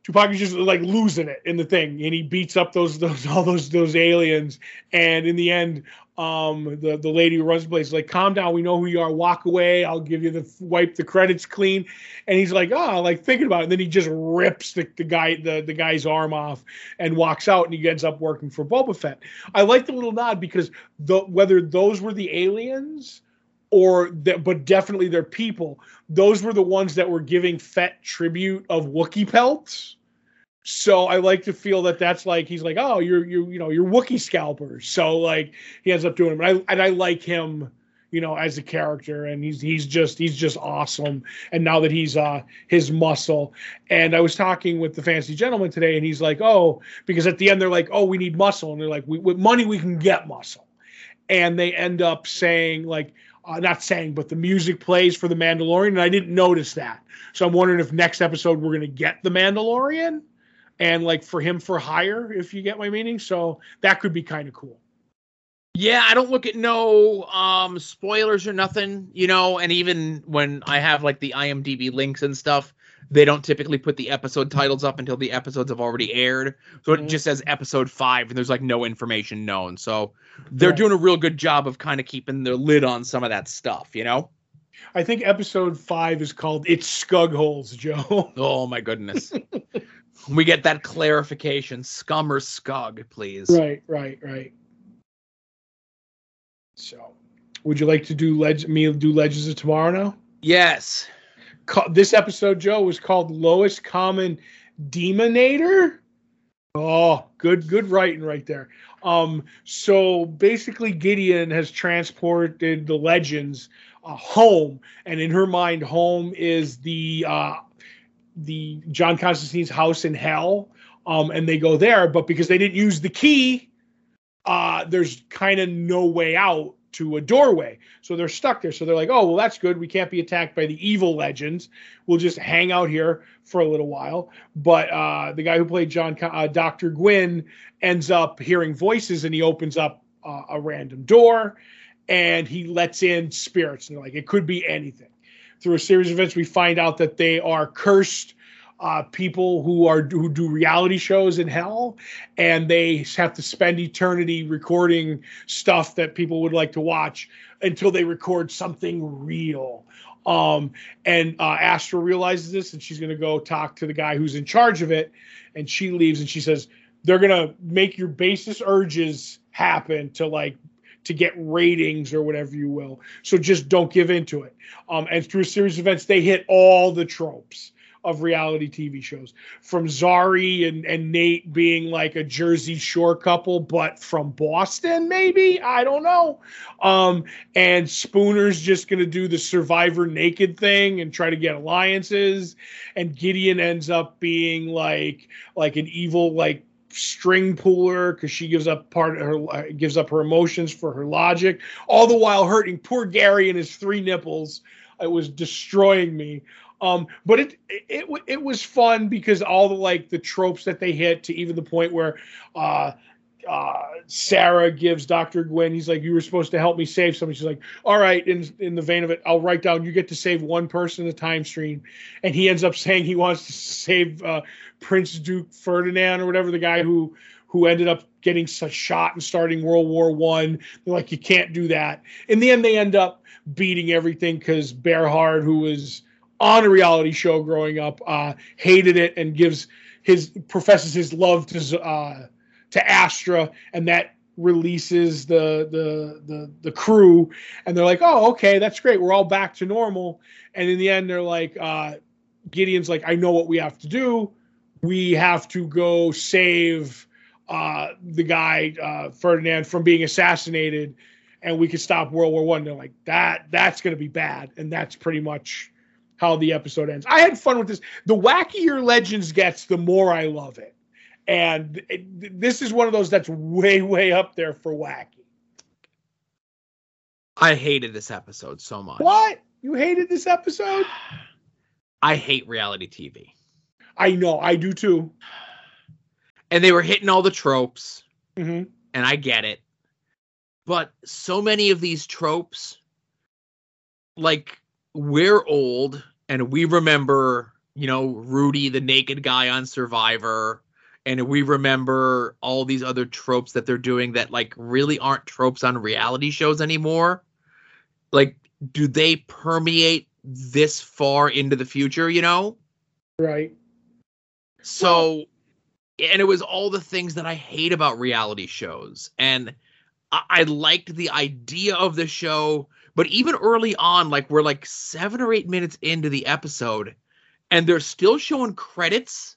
Tupacca's just like losing it in the thing and he beats up those those *laughs* all those those aliens. And in the end um, the the lady who runs the place is like, calm down. We know who you are. Walk away. I'll give you the wipe the credits clean. And he's like, oh, like thinking about it. And then he just rips the, the guy the the guy's arm off and walks out. And he ends up working for Boba Fett. I like the little nod because the whether those were the aliens or that, but definitely they're people. Those were the ones that were giving Fett tribute of Wookie pelts so I like to feel that that's like he's like, oh, you're you you know you're Wookie scalpers. So like he ends up doing. And I and I like him, you know, as a character, and he's he's just he's just awesome. And now that he's uh his muscle, and I was talking with the fancy gentleman today, and he's like, oh, because at the end they're like, oh, we need muscle, and they're like, with money we can get muscle, and they end up saying like. Uh, not saying, but the music plays for the Mandalorian, and I didn't notice that. So I'm wondering if next episode we're going to get the Mandalorian and like for him for hire, if you get my meaning. So that could be kind of cool. Yeah, I don't look at no um spoilers or nothing, you know, and even when I have like the IMDb links and stuff, they don't typically put the episode titles up until the episodes have already aired. So it mm-hmm. just says episode 5 and there's like no information known. So they're right. doing a real good job of kind of keeping their lid on some of that stuff, you know? I think episode 5 is called It's Scug Holes, Joe. Oh my goodness. *laughs* we get that clarification. Scum or scug please. Right right right. So would you like to do leg me do legends of tomorrow now? Yes. This episode joe was called lowest common demonator? Oh good good writing right there. Um so basically gideon has transported the legends uh, home and in her mind home is the uh the John Constantine's house in hell, um, and they go there. But because they didn't use the key, uh, there's kind of no way out to a doorway. So they're stuck there. So they're like, oh, well, that's good. We can't be attacked by the evil legends. We'll just hang out here for a little while. But uh, the guy who played John, uh, Dr. Gwyn, ends up hearing voices and he opens up uh, a random door and he lets in spirits. And they're like, it could be anything through a series of events, we find out that they are cursed uh, people who are who do reality shows in hell, and they have to spend eternity recording stuff that people would like to watch until they record something real. Um, and uh, Astra realizes this, and she's going to go talk to the guy who's in charge of it. And she leaves, and she says they're going to make your basest urges happen to like to get ratings or whatever you will. So just don't give into it. Um, and through a series of events, they hit all the tropes of reality TV shows, from Zari and, and Nate being like a Jersey Shore couple, but from Boston, maybe I don't know. Um, and Spooner's just going to do the Survivor naked thing and try to get alliances, and Gideon ends up being like like an evil like string puller because she gives up part of her gives up her emotions for her logic, all the while hurting poor Gary and his three nipples. It was destroying me. Um, but it, it it it was fun because all the like the tropes that they hit to even the point where uh, uh, Sarah gives Dr. Gwyn, he's like, You were supposed to help me save somebody. She's like, All right, in in the vein of it, I'll write down you get to save one person in the time stream. And he ends up saying he wants to save uh, Prince Duke Ferdinand or whatever, the guy who who ended up getting shot and starting World War One. They're like, You can't do that. In the end, they end up beating everything because Behrad, who was on a reality show growing up, uh, hated it, and gives his professes his love to uh, to Astra, and that releases the, the the the crew, and they're like, "Oh, okay, that's great. We're all back to normal." And in the end, they're like, uh, Gideon's like, "I know what we have to do. We have to go save uh, the guy uh, Ferdinand from being assassinated." And we could stop World War One. They're like that. That's going to be bad, and that's pretty much how the episode ends. I had fun with this. The wackier Legends gets, the more I love it. And it, this is one of those that's way, way up there for wacky. I hated this episode so much. What? You hated this episode? I hate reality TV. I know, I do too. And they were hitting all the tropes, mm-hmm. and I get it. But so many of these tropes, like we're old and we remember, you know, Rudy, the naked guy on Survivor, and we remember all these other tropes that they're doing that like really aren't tropes on reality shows anymore. Like, do they permeate this far into the future, you know? Right. So, and it was all the things that I hate about reality shows. And I, I liked the idea of the show, but even early on, like we're like seven or eight minutes into the episode, and they're still showing credits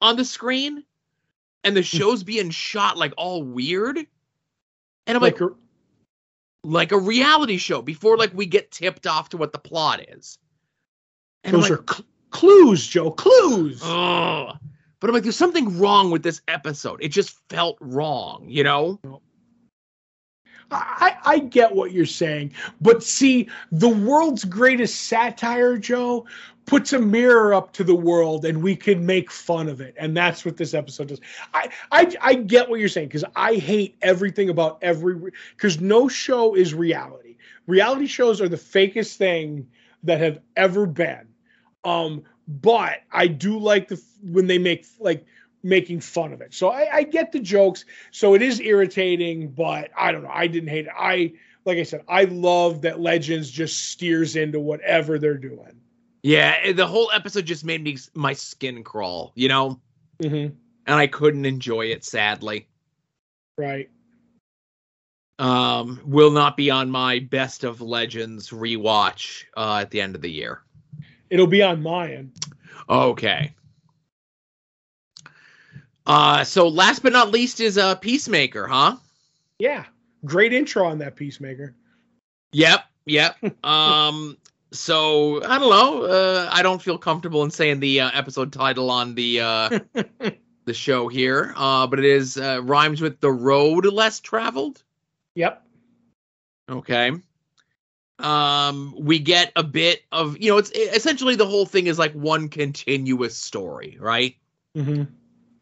on the screen, and the hmm. show's being shot like all weird. And I'm like, like a, like a reality show before like we get tipped off to what the plot is. And those like, are cl- clues, Joe. Clues. But I'm like, there's something wrong with this episode. It just felt wrong, you know? I, I get what you're saying, but see, the world's greatest satire, Joe, puts a mirror up to the world and we can make fun of it. And that's what this episode does. I I, I get what you're saying because I hate everything about every because no show is reality. Reality shows are the fakest thing that have ever been. Um, but I do like the when they make like making fun of it. So I, I get the jokes. So it is irritating, but I don't know. I didn't hate it. I like I said, I love that Legends just steers into whatever they're doing. Yeah, the whole episode just made me my skin crawl, you know, mm-hmm. and I couldn't enjoy it. Sadly, right. Um, will not be on my best of Legends rewatch uh, at the end of the year. It'll be on mine. Okay. Uh, so last but not least is uh, Peacemaker, huh? Yeah, great intro on that Peacemaker. Yep, yep. *laughs* um, so I don't know. Uh, I don't feel comfortable in saying the uh, episode title on the uh, *laughs* the show here, uh, but it is uh, rhymes with the road less traveled. Yep. Okay. Um, we get a bit of you know, it's essentially the whole thing is like one continuous story, right? Mm-hmm.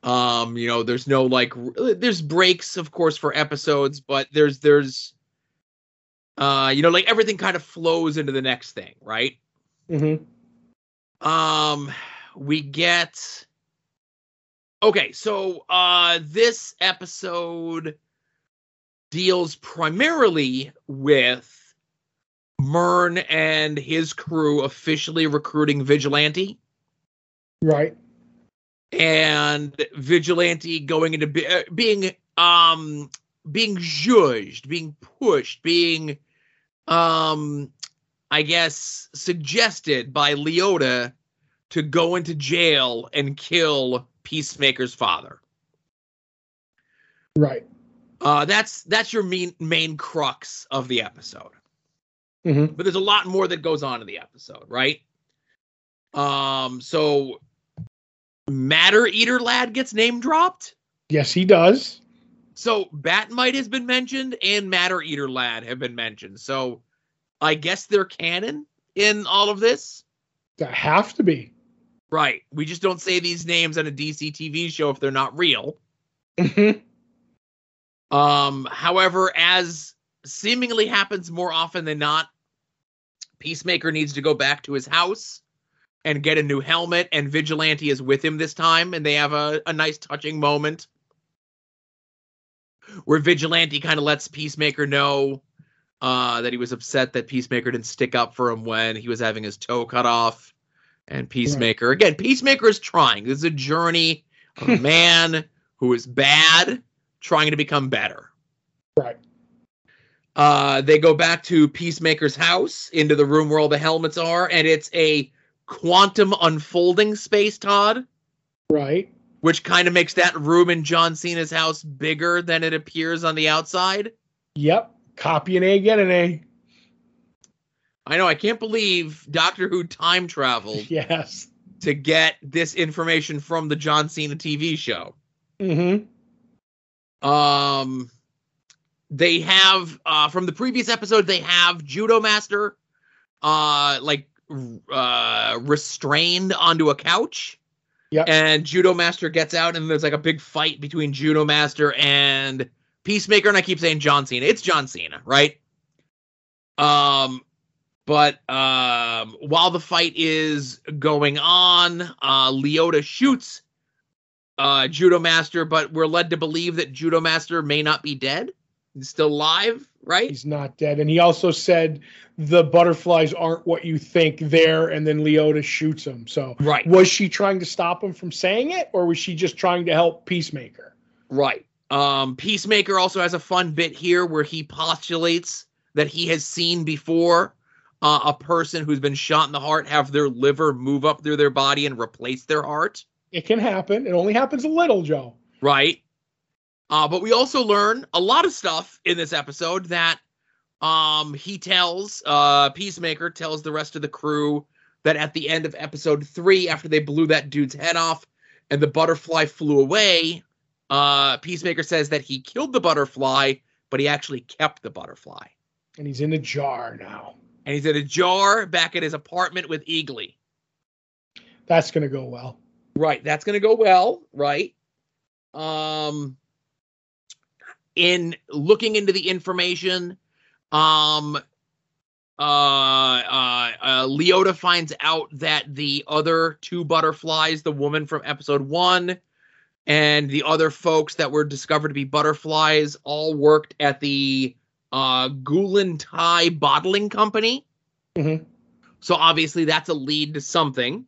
Um, you know, there's no like there's breaks, of course, for episodes, but there's there's uh, you know, like everything kind of flows into the next thing, right? Mm-hmm. Um, we get okay, so uh this episode deals primarily with Murn and his crew officially recruiting Vigilante. Right and vigilante going into be, uh, being um being judged being pushed being um i guess suggested by leota to go into jail and kill peacemaker's father. Right. Uh that's that's your main main crux of the episode. Mm-hmm. but there's a lot more that goes on in the episode right? Um so Matter Eater Lad gets name dropped? Yes, he does. So Bat-Mite has been mentioned and Matter Eater Lad have been mentioned. So I guess they're canon in all of this. They have to be. Right. We just don't say these names on a DC TV show if they're not real. Mm-hmm. Um, however, as seemingly happens more often than not, Peacemaker needs to go back to his house and get a new helmet, and Vigilante is with him this time, and they have a, a nice touching moment where Vigilante kind of lets Peacemaker know uh, that he was upset that Peacemaker didn't stick up for him when he was having his toe cut off. And Peacemaker, again, Peacemaker is trying. This is a journey of a *laughs* man who is bad trying to become better. Right. Uh, they go back to Peacemaker's house into the room where all the helmets are, and it's a quantum unfolding space, Todd, Right. which kind of makes that room in John Cena's house bigger than it appears on the outside. Yep. Copy an A, get an A. I know, I can't believe Doctor Who time traveled *laughs* Yes. to get this information from the John Cena TV show. Mm-hmm. Um, they have uh, from the previous episode they have Judomaster, uh, like uh, restrained onto a couch. Yep. And Judomaster gets out, and there's like a big fight between Judomaster and Peacemaker. And I keep saying John Cena. It's John Cena, right? Um, but um, while the fight is going on, uh, Leota shoots uh, Judomaster, but we're led to believe that Judomaster may not be dead. He's still alive, right? He's not dead. And he also said the butterflies aren't what you think there, and then Leota shoots him. So Right. was she trying to stop him from saying it, or was she just trying to help Peacemaker? Right. Um, Peacemaker also has a fun bit here where he postulates that he has seen before uh, a person who's been shot in the heart have their liver move up through their body and replace their heart. It can happen. It only happens a little, Joe. Right. Uh, but we also learn a lot of stuff in this episode that um, he tells, uh, Peacemaker tells the rest of the crew that at the end of episode three, after they blew that dude's head off and the butterfly flew away, uh, Peacemaker says that he killed the butterfly, but he actually kept the butterfly. And he's in a jar now. And he's in a jar back at his apartment with Eagly. That's going to go well. Right. That's going to go well. Right. Um, in looking into the information, um, uh, uh, uh, Leota finds out that the other two butterflies, the woman from episode one, and the other folks that were discovered to be butterflies, all worked at the uh, Gulen Thai Bottling Company. Mhm. So obviously that's a lead to something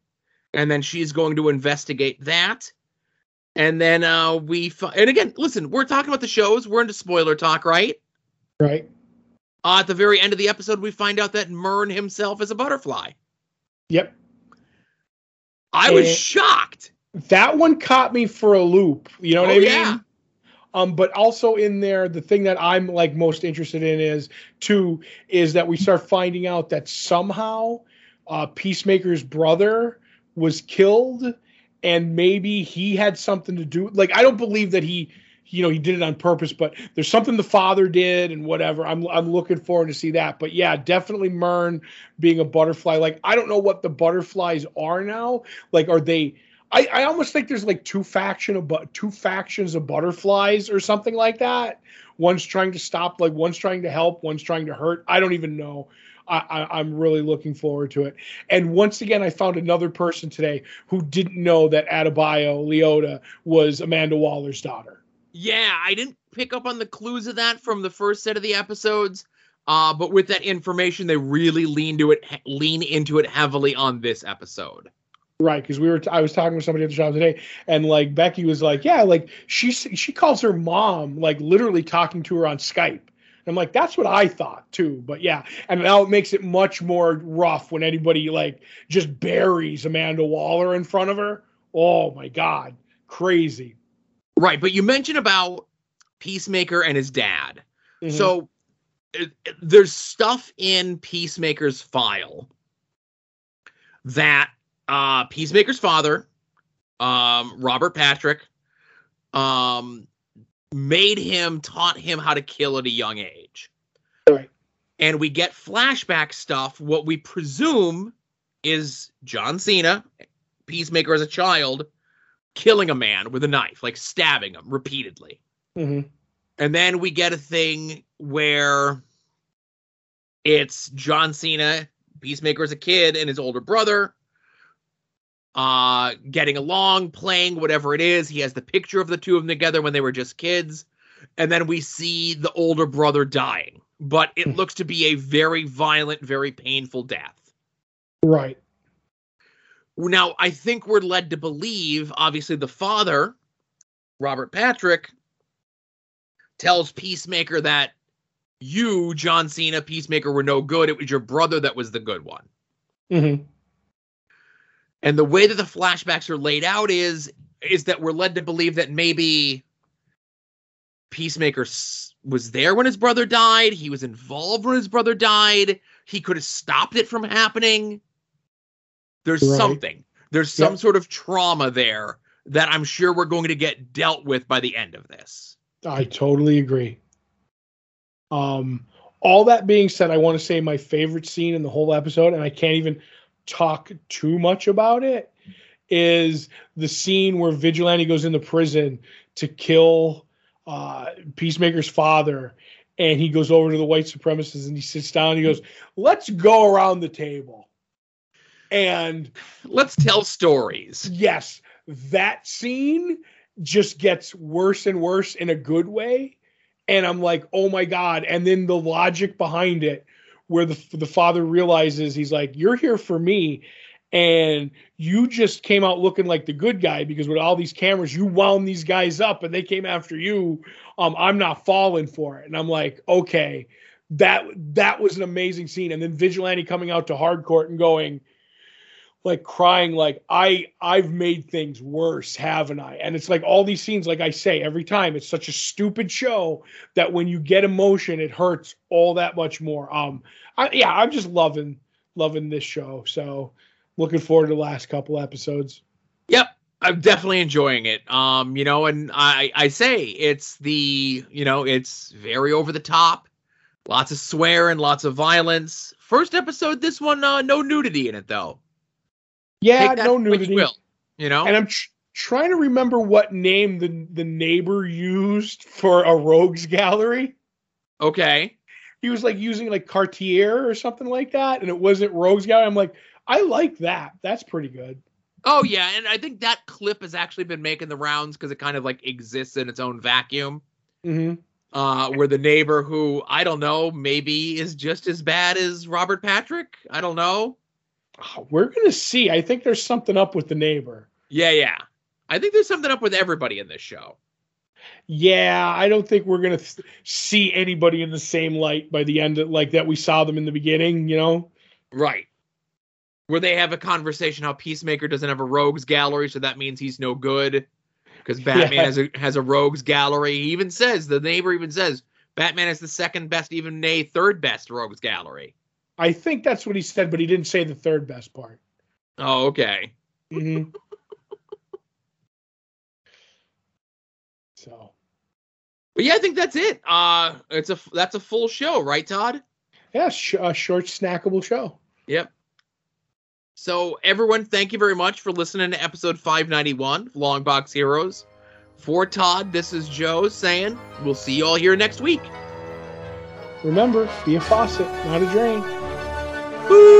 and then she's going to investigate that. And then uh we fi- and again, listen, we're talking about the shows. We're into spoiler talk, right? Right. Uh, at the very end of the episode, we find out that Murn himself is a butterfly. Yep. I was shocked. That one caught me for a loop. You know what Oh, I mean? yeah. Um, but also in there, the thing that I'm like most interested in is too is that we start finding out that somehow uh, Peacemaker's brother was killed, and maybe he had something to do. Like I don't believe that he, you know, he did it on purpose, but there's something the father did and whatever. I'm I'm looking forward to see that. But yeah, definitely Murn being a butterfly. Like I don't know what the butterflies are now. Like are they? I, I almost think there's like two faction of but two factions of butterflies or something like that. One's trying to stop, like one's trying to help, one's trying to hurt. I don't even know. I, I, I'm really looking forward to it. And once again, I found another person today who didn't know that Adebayo Leota was Amanda Waller's daughter. Yeah, I didn't pick up on the clues of that from the first set of the episodes. Uh, but with that information, they really lean to it, lean into it heavily on this episode. Right, because we were. I was talking with somebody at the shop today, and like Becky was like, "Yeah, like she she calls her mom like literally talking to her on Skype." I'm like, "That's what I thought too." But yeah, and now it makes it much more rough when anybody like just buries Amanda Waller in front of her. Oh my god, crazy. Right, but you mentioned about Peacemaker and his dad. Mhm. So it, it- there's stuff in Peacemaker's file that uh Peacemaker's father, um, Robert Patrick, um, made him, taught him how to kill at a young age. Right. And we get flashback stuff, what we presume is John Cena, Peacemaker as a child, killing a man with a knife, like stabbing him repeatedly. Mhm. And then we get a thing where it's John Cena, Peacemaker as a kid, and his older brother uh getting along, playing whatever it is. He has the picture of the two of them together when they were just kids. And then we see the older brother dying, but it looks to be a very violent, very painful death. Right. Now, I think we're led to believe, obviously, the father, Robert Patrick, tells Peacemaker that you, John Cena, Peacemaker, were no good. It was your brother that was the good one. Mm-hmm. And the way that the flashbacks are laid out is is that we're led to believe that maybe Peacemaker was there when his brother died. He was involved when his brother died. He could have stopped it from happening. There's Right. something. There's some Yep. sort of trauma there that I'm sure we're going to get dealt with by the end of this. I totally agree. Um, all that being said, I want to say my favorite scene in the whole episode, and I can't even talk too much about it, is the scene where Vigilante goes into prison to kill uh, Peacemaker's father, and he goes over to the white supremacists and he sits down. And he goes, "Let's go around the table." And Let's tell stories. yes, that scene just gets worse and worse in a good way. And I'm like, oh my God. And then the logic behind it, where the, the father realizes he's like, you're here for me. And you just came out looking like the good guy because with all these cameras, you wound these guys up and they came after you. Um, I'm not falling for it. And I'm like, okay, that that was an amazing scene. And then Vigilante coming out to Harcourt and going, like crying like i i've made things worse haven't i and it's like all these scenes like i say every time it's such a stupid show that when you get emotion it hurts all that much more um I, yeah i'm just loving loving this show so looking forward to the last couple episodes Yep, I'm definitely enjoying it. Um, you know, and I I say it's the you know it's very over the top, lots of swearing, lots of violence. First episode, this one, uh, no nudity in it though. Yeah no what you nudity will, you know. and i'm tr- trying to remember what name the the neighbor used for a rogues gallery okay, he was like using like Cartier or something like that, and it wasn't Rogues Gallery. I'm like, I like that. That's pretty good. oh yeah, and I think that clip has actually been making the rounds because it kind of like exists in its own vacuum. Mm-hmm. Uh, where the neighbor who I don't know maybe is just as bad as Robert Patrick. I don't know. Oh, we're gonna see. I think there's something up with the neighbor. Yeah, yeah. I think there's something up with everybody in this show. Yeah, I don't think we're gonna th- see anybody in the same light by the end, of, like that we saw them in the beginning. You know? Right. Where they have a conversation how Peacemaker doesn't have a rogues gallery, so that means he's no good. Because Batman Yeah. has a has a rogues gallery. He even says the neighbor even says Batman is the second best, even nay third best rogues gallery. I think that's what he said, but he didn't say the third best part. Oh, okay. Mm-hmm. *laughs* so But yeah, I think that's it. Uh it's a that's a full show, right, Todd? yeah, sh- a short snackable show. Yep. So everyone, thank you very much for listening to episode 591 of Longbox Heroes. For Todd, this is Joe saying we'll see you all here next week. Remember, be a faucet, not a drain. Boop!